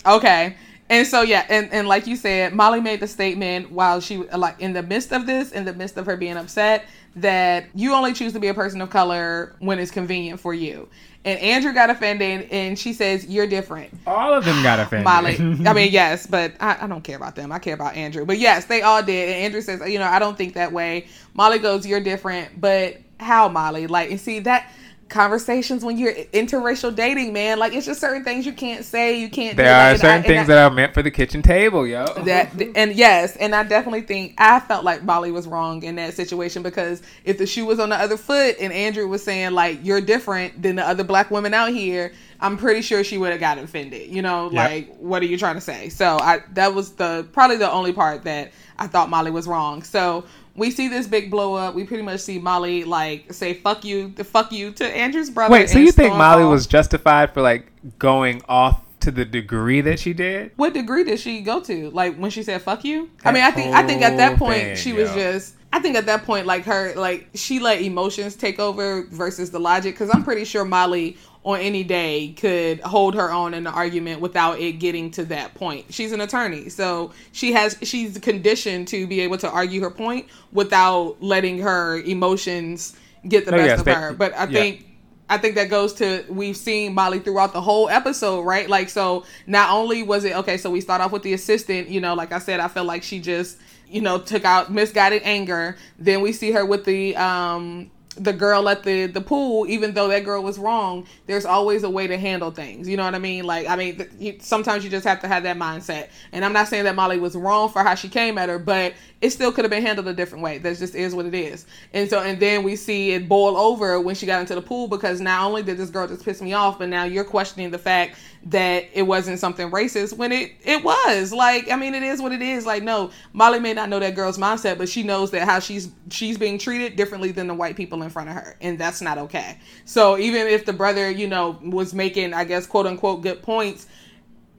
okay. And so yeah, and, and like you said, Molly made the statement while she like in the midst of this, in the midst of her being upset, that you only choose to be a person of color when it's convenient for you. And Andrew got offended, and she says you're different. All of them got offended. Molly. I mean, yes, but I, I don't care about them. I care about Andrew. But yes, they all did. And Andrew says, you know, I don't think that way. Molly goes, you're different. But how, Molly? Like, and see that conversations when you're interracial dating, man. Like, it's just certain things you can't say. You can't. there are Like, certain I- things I- that are meant for the kitchen table, yo. that and yes, and I definitely think I felt like Molly was wrong in that situation because if the shoe was on the other foot and Andrew was saying like you're different than the other black women out here, I'm pretty sure she would have got offended. You know, Yep. like what are you trying to say? So I that was the probably the only part that I thought Molly was wrong. So we see this big blow up. We pretty much see Molly like say "fuck you," the "fuck you" to Andrew's brother. Wait, so you think Molly off. was justified for like going off to the degree that she did? What degree did she go to? Like when she said "fuck you"? I mean, I think I think at that point thing, she was yo. just. I think at that point, like her, like she let emotions take over versus the logic. Because I'm pretty sure Molly on any day could hold her own in an argument without it getting to that point. She's an attorney, so she has she's conditioned to be able to argue her point without letting her emotions get the best yes, of they- her. But I yeah. think I think that goes to we've seen Molly throughout the whole episode, right? Like, so not only was it okay, so we start off with the assistant, you know, like I said, I felt like she just, you know, took out misguided anger. Then we see her with the um the girl at the the pool, even though that girl was wrong, there's always a way to handle things. You know what I mean? Like, I mean, you, sometimes you just have to have that mindset. And I'm not saying that Molly was wrong for how she came at her, but it still could have been handled a different way. That just is what it is. And so, and then we see it boil over when she got into the pool because not only did this girl just piss me off, but now you're questioning the fact that it wasn't something racist when it it was. Like, I mean, it is what it is. Like, no, Molly may not know that girl's mindset, but she knows that how she's she's being treated differently than the white people in front of her, and that's not okay. So even if the brother, you know, was making, I guess, quote unquote, good points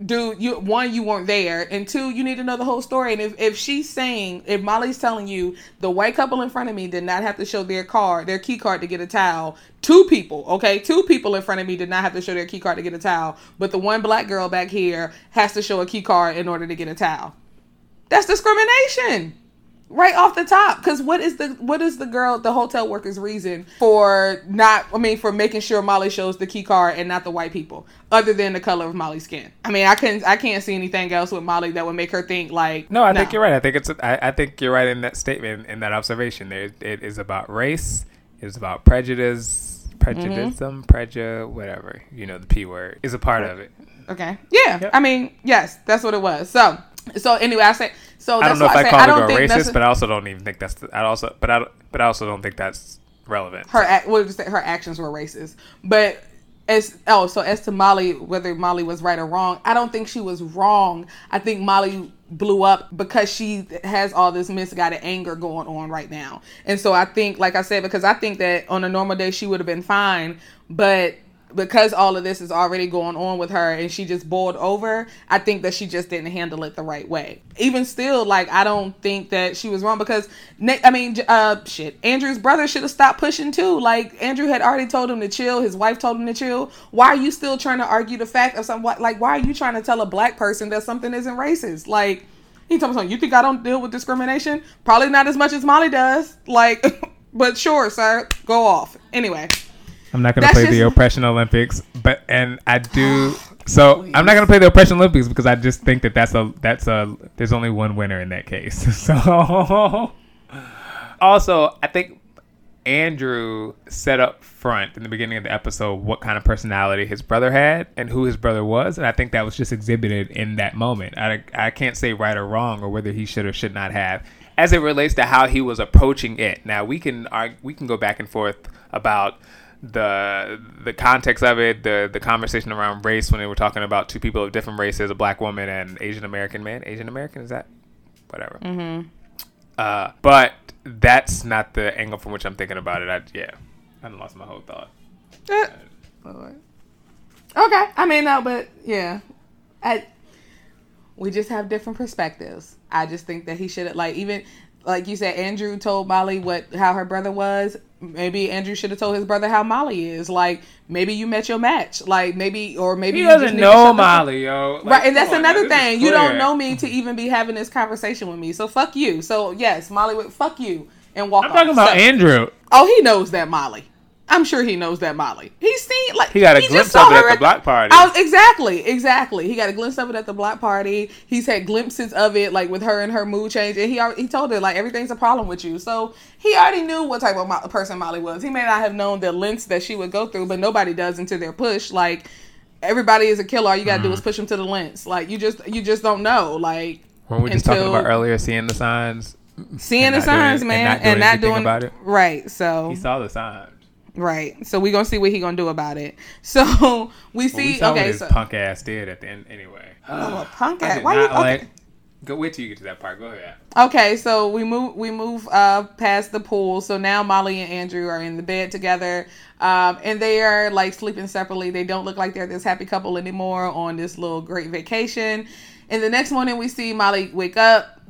dude you one you weren't there and two you need to know the whole story. And if, if she's saying if molly's telling you the white couple in front of me did not have to show their card their key card to get a towel two people okay two people in front of me did not have to show their key card to get a towel but the one black girl back here has to show a key card in order to get a towel. That's discrimination right off the top because what is the what is the girl the hotel worker's reason for not i mean for making sure molly shows the key card and not the white people other than the color of molly's skin i mean i can't i can't see anything else with molly that would make her think like No, I think you're right. I think it's. I, I think you're right in that statement, in that observation. There, it is about race. It is about prejudice, prejudice, mm-hmm. prejudice, whatever. You know, the p word is a part of it. okay yeah Yep. i mean yes that's what it was so so anyway i say so I don't know if I, I, call i don't girl racist, but I also don't even think that's. The, I also, but I, don't- but I also don't think that's relevant. her say? her actions were racist but as oh so as to molly whether molly was right or wrong i don't think she was wrong i think molly blew up because she has all this misguided anger going on right now and so i think like i said because i think that on a normal day she would have been fine but because all of this is already going on with her and she just boiled over i think that she just didn't handle it the right way. Even still like i don't think that she was wrong because i mean uh shit andrew's brother should have stopped pushing too. Like andrew had already told him to chill. His wife told him to chill. Why are you still trying to argue the fact of some like why are you trying to tell a black person that something isn't racist? Like he told me something. You think i don't deal with discrimination? Probably not as much as molly does. Like but sure sir go off. Anyway I'm not gonna That's play the oppression Olympics, but and I do. So I'm not gonna play the oppression Olympics because I just think that that's a that's a there's only one winner in that case. So also I think Andrew set up front in the beginning of the episode what kind of personality his brother had and who his brother was, and I think that was just exhibited in that moment. I, I can't say right or wrong or whether he should or should not have, as it relates to how he was approaching it. Now we can argue, we can go back and forth about the the context of it, the the conversation around race when they were talking about two people of different races, a black woman and Asian American man. Asian American is that whatever. Mm-hmm. Uh, but that's not the angle from which I'm thinking about it. I yeah, I lost my whole thought. Eh. Okay, I mean no, but yeah, I we just have different perspectives. I just think that he should have like even like you said, Andrew told Molly what how her brother was. Maybe Andrew should have told his brother how Molly is. Like maybe you met your match. Like maybe or maybe He doesn't know Molly, yo. Like, right, and that's on, another thing. You don't know me to even be having this conversation with me. So fuck you. So yes, Molly would fuck you and walk. I'm talking about So- Andrew. Oh, he knows that Molly. I'm sure he knows that Molly. He's seen like He got a just glimpse of it at the block party. Oh, exactly, exactly. He got a glimpse of it at the block party. He's had glimpses of it, like with her and her mood change, and he already, he told her like everything's a problem with you. So he already knew what type of mo- person Molly was. He may not have known the lengths that she would go through, but nobody does until they're pushed. Like everybody is a killer. All you gotta do Mm-hmm. is push them to the lengths. Like you just you just don't know. Like When we just talking about earlier, seeing the signs. seeing the not doing signs, and man, not doing and not doing about it. right. So He saw the signs. Right. So we gonna see what he gonna do about it. So we Well, see. we saw what okay. his So punk ass did at the end. Anyway. Oh, punk ass. Why you? not Okay. like. Go wait till you get to that part. Go ahead. okay. So we move. We move uh past the pool. So now Molly and Andrew are in the bed together. Um, and they are like sleeping separately. They don't look like they're this happy couple anymore on this little great vacation. And the next morning we see Molly wake up.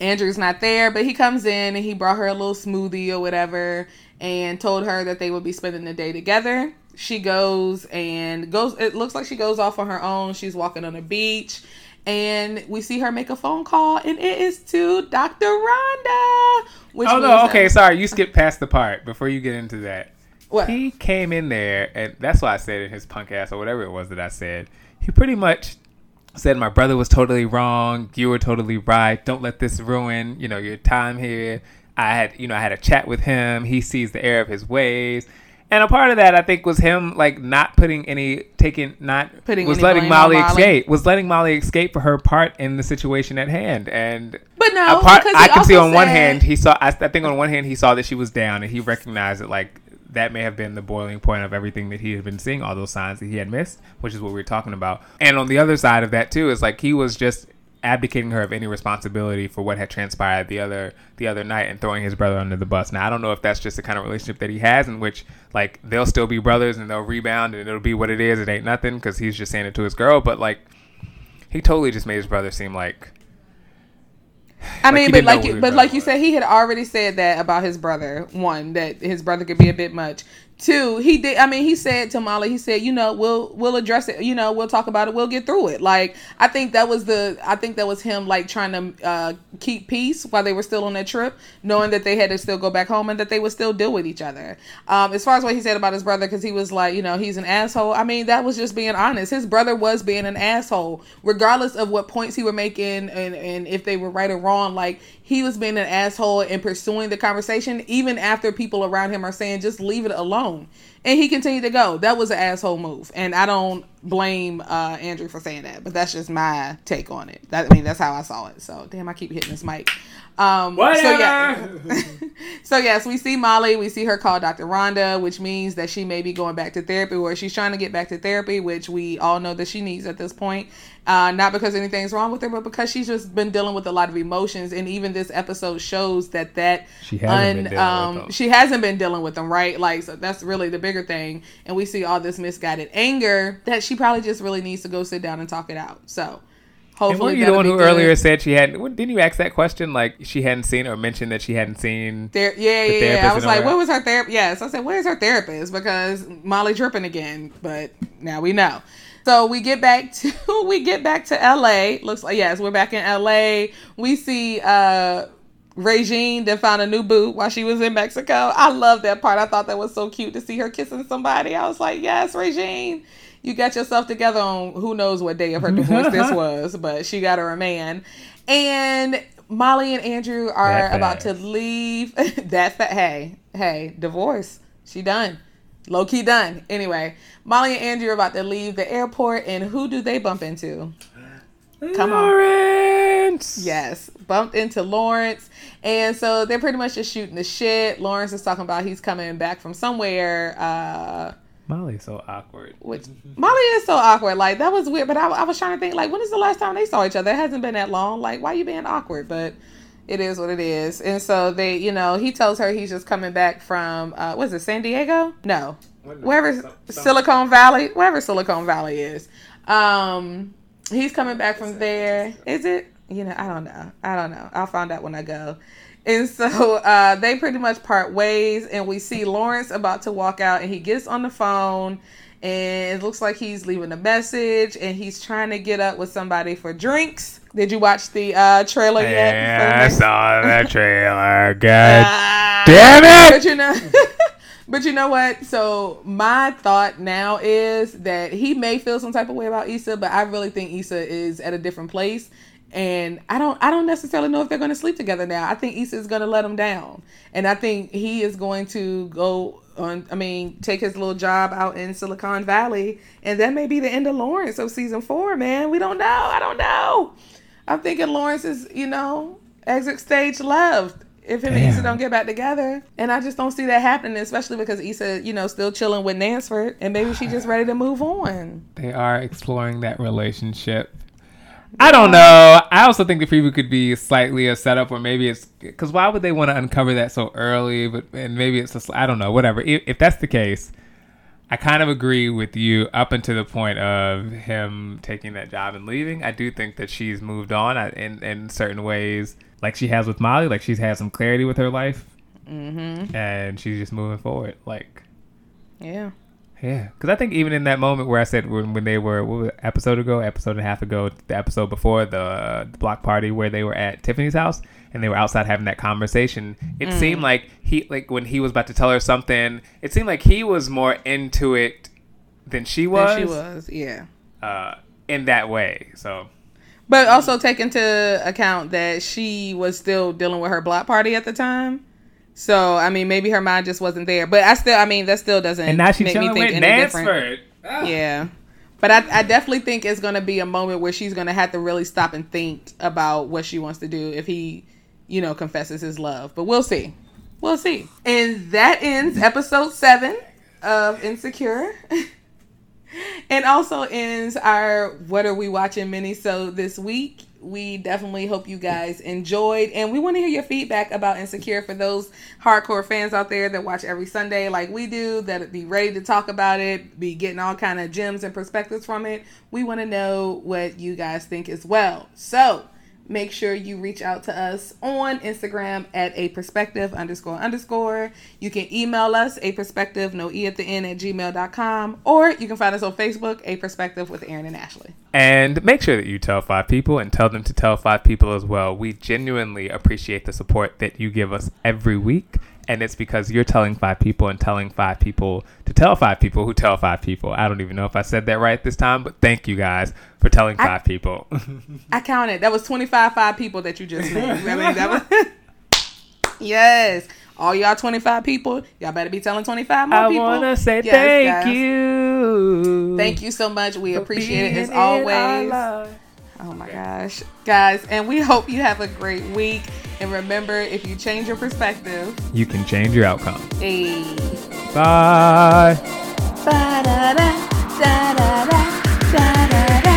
Andrew's not there, but he comes in and he brought her a little smoothie or whatever and told her that they would be spending the day together. She goes and goes it looks like she goes off on her own. She's walking on a beach and we see her make a phone call and it is to Dr. Rhonda. Which Oh no. that- Okay. Sorry. You skipped past the part before you get into that. What? He came in there, and that's why I said in his punk ass or whatever it was that I said. He pretty much said my brother was totally wrong. You were totally right. Don't let this ruin, you know, your time here. I had, you know, I had a chat with him. He sees the error of his ways. And a part of that, I think, was him like not putting any, taking, not Putting was letting Molly Molly. escape, was letting Molly escape for her part in the situation at hand. And But no, part, I can see on one hand he saw. I, I think on one hand he saw that she was down, and he recognized that like that may have been the boiling point of everything that he had been seeing, all those signs that he had missed, which is what we were talking about. And on the other side of that too is like he was just abdicating her of any responsibility for what had transpired the other the other night and throwing his brother under the bus. Now I don't know if that's just the kind of relationship that he has in which like they'll still be brothers and they'll rebound and it'll be what it is. It ain't nothing because he's just saying it to his girl, but like he totally just made his brother seem like I Like, mean, but like you, but like you said, he had already said that about his brother. One, that his brother could be a bit much. Two, he did. I mean, he said to Molly, he said, you know, we'll we'll address it. You know, we'll talk about it. We'll get through it. Like I think that was the. I think that was him like trying to uh, keep peace while they were still on that trip, knowing that they had to still go back home and that they would still deal with each other. Um, as far as what he said about his brother, because he was like, you know, he's an asshole. I mean, that was just being honest. His brother was being an asshole, regardless of what points he were making and and if they were right or wrong. Like he was being an asshole and pursuing the conversation, even after people around him are saying, just leave it alone. And he continued to go. That was an asshole move. And I don't blame uh, Andrew for saying that, but that's just my take on it. That, I mean, that's how I saw it. So, damn, I keep hitting this mic. Um, So, yeah. So, yes, we see Molly. We see her call Dr. Rhonda, which means that she may be going back to therapy or she's trying to get back to therapy, which we all know that she needs at this point. Uh, not because anything's wrong with her, but because she's just been dealing with a lot of emotions. And even this episode shows that that She hasn't been dealing um, them. she hasn't been dealing with them, right? Like, so that's really the bigger thing. And we see all this misguided anger that she probably just really needs to go sit down and talk it out. So, And hopefully, were you the one who good. earlier said she hadn't? Didn't you ask that question? Like she hadn't seen or mentioned that she hadn't seen. There, yeah, The yeah, yeah. I was like, where was her therapist? Yes, I said, where's her therapist? Because Molly tripping again. But now we know. So we get back to we get back to L.A. Looks like yes, we're back in L.A. We see uh Regine that found a new boot while she was in Mexico. I love that part. I thought that was so cute to see her kissing somebody. I was like, yes, Regine. You got yourself together on who knows what day of her divorce this was, but she got her a man. And Molly and Andrew are about to leave. that fa- hey, hey, divorce. She done. Low key done. Anyway, Molly and Andrew are about to leave the airport, and who do they bump into? Come on. Lawrence. Yes, bumped into Lawrence. And so they're pretty much just shooting the shit. Lawrence is talking about he's coming back from somewhere. Uh, Molly's so awkward. which Molly is so awkward. Like that was weird. But I, I was trying to think like when is the last time they saw each other? It hasn't been that long. Like why are you being awkward? But it is what it is. And so they, you know, he tells her he's just coming back from uh, was it San Diego? No, wherever Silicon Valley, wherever Silicon Valley is. Um, he's coming back from there. Is it? You know, I don't know. I don't know. I'll find out when I go. And so uh, they pretty much part ways, and we see Lawrence about to walk out, and he gets on the phone, and it looks like he's leaving a message, and he's trying to get up with somebody for drinks. Did you watch the uh, trailer yet? Yeah, I saw the trailer. God Ah, damn it! But you know, but you know what? So my thought now is that he may feel some type of way about Issa, but I really think Issa is at a different place. And I don't, I don't necessarily know if they're going to sleep together now. I think Issa is going to let him down, and I think he is going to go on. I mean, take his little job out in Silicon Valley, and that may be the end of Lawrence of season four. Man, we don't know. I don't know. I'm thinking Lawrence is, you know, exit stage left if him and Issa don't get back together. And I just don't see that happening, especially because Issa, you know, still chilling with Nansford and maybe she's just ready to move on. They are exploring that relationship. I don't know. I also think the preview could be slightly a setup, or maybe it's because why would they want to uncover that so early? But and maybe it's just I don't know. Whatever. If, if that's the case, I kind of agree with you up until the point of him taking that job and leaving. I do think that she's moved on I- in in certain ways, like she has with Molly. Like she's had some clarity with her life, Mm-hmm. and she's just moving forward. Like Yeah. Yeah, because I think even in that moment where I said when, when they were what was it, episode ago, episode and a half ago, the episode before the, uh, the block party where they were at Tiffany's house and they were outside having that conversation, it Mm. seemed like he like when he was about to tell her something, it seemed like he was more into it than she was. There she was, yeah. Uh, in that way. So But also take into account that she was still dealing with her block party at the time. So I mean, maybe her mind just wasn't there. But I still, I mean, that still doesn't and now she's make me think with any different. Nansford. Ah. Yeah. But I, I definitely think it's going to be a moment where she's going to have to really stop and think about what she wants to do if he, you know, confesses his love. But we'll see. We'll see. And that ends episode seven of Insecure. and also ends our What Are We Watching mini so this week. We definitely hope you guys enjoyed. And we want to hear your feedback about Insecure for those hardcore fans out there that watch every Sunday like we do, that be ready to talk about it, be getting all kind of gems and perspectives from it. We want to know what you guys think as well. So make sure you reach out to us on Instagram at a perspective underscore underscore. You can email us a perspective, no E at the end at gmail.com, or you can find us on Facebook, a perspective with Aaron and Ashley. And make sure that you tell five people and tell them to tell five people as well. We genuinely appreciate the support that you give us every week. And it's because you're telling five people and telling five people to tell five people who tell five people. I don't even know if I said that right this time, but thank you guys for telling I- five people. I counted. That was 25 five people that you just named. I mean, that was. yes. All y'all 25 people, y'all better be telling 25 more I people. want to say Yes, thank guys. you. Thank you so much. We appreciate it as being our always. Oh my gosh. Guys, and we hope you have a great week. And remember, if you change your perspective, you can change your outcome. Hey. Bye. Ba-da-da, da-da-da, da-da-da.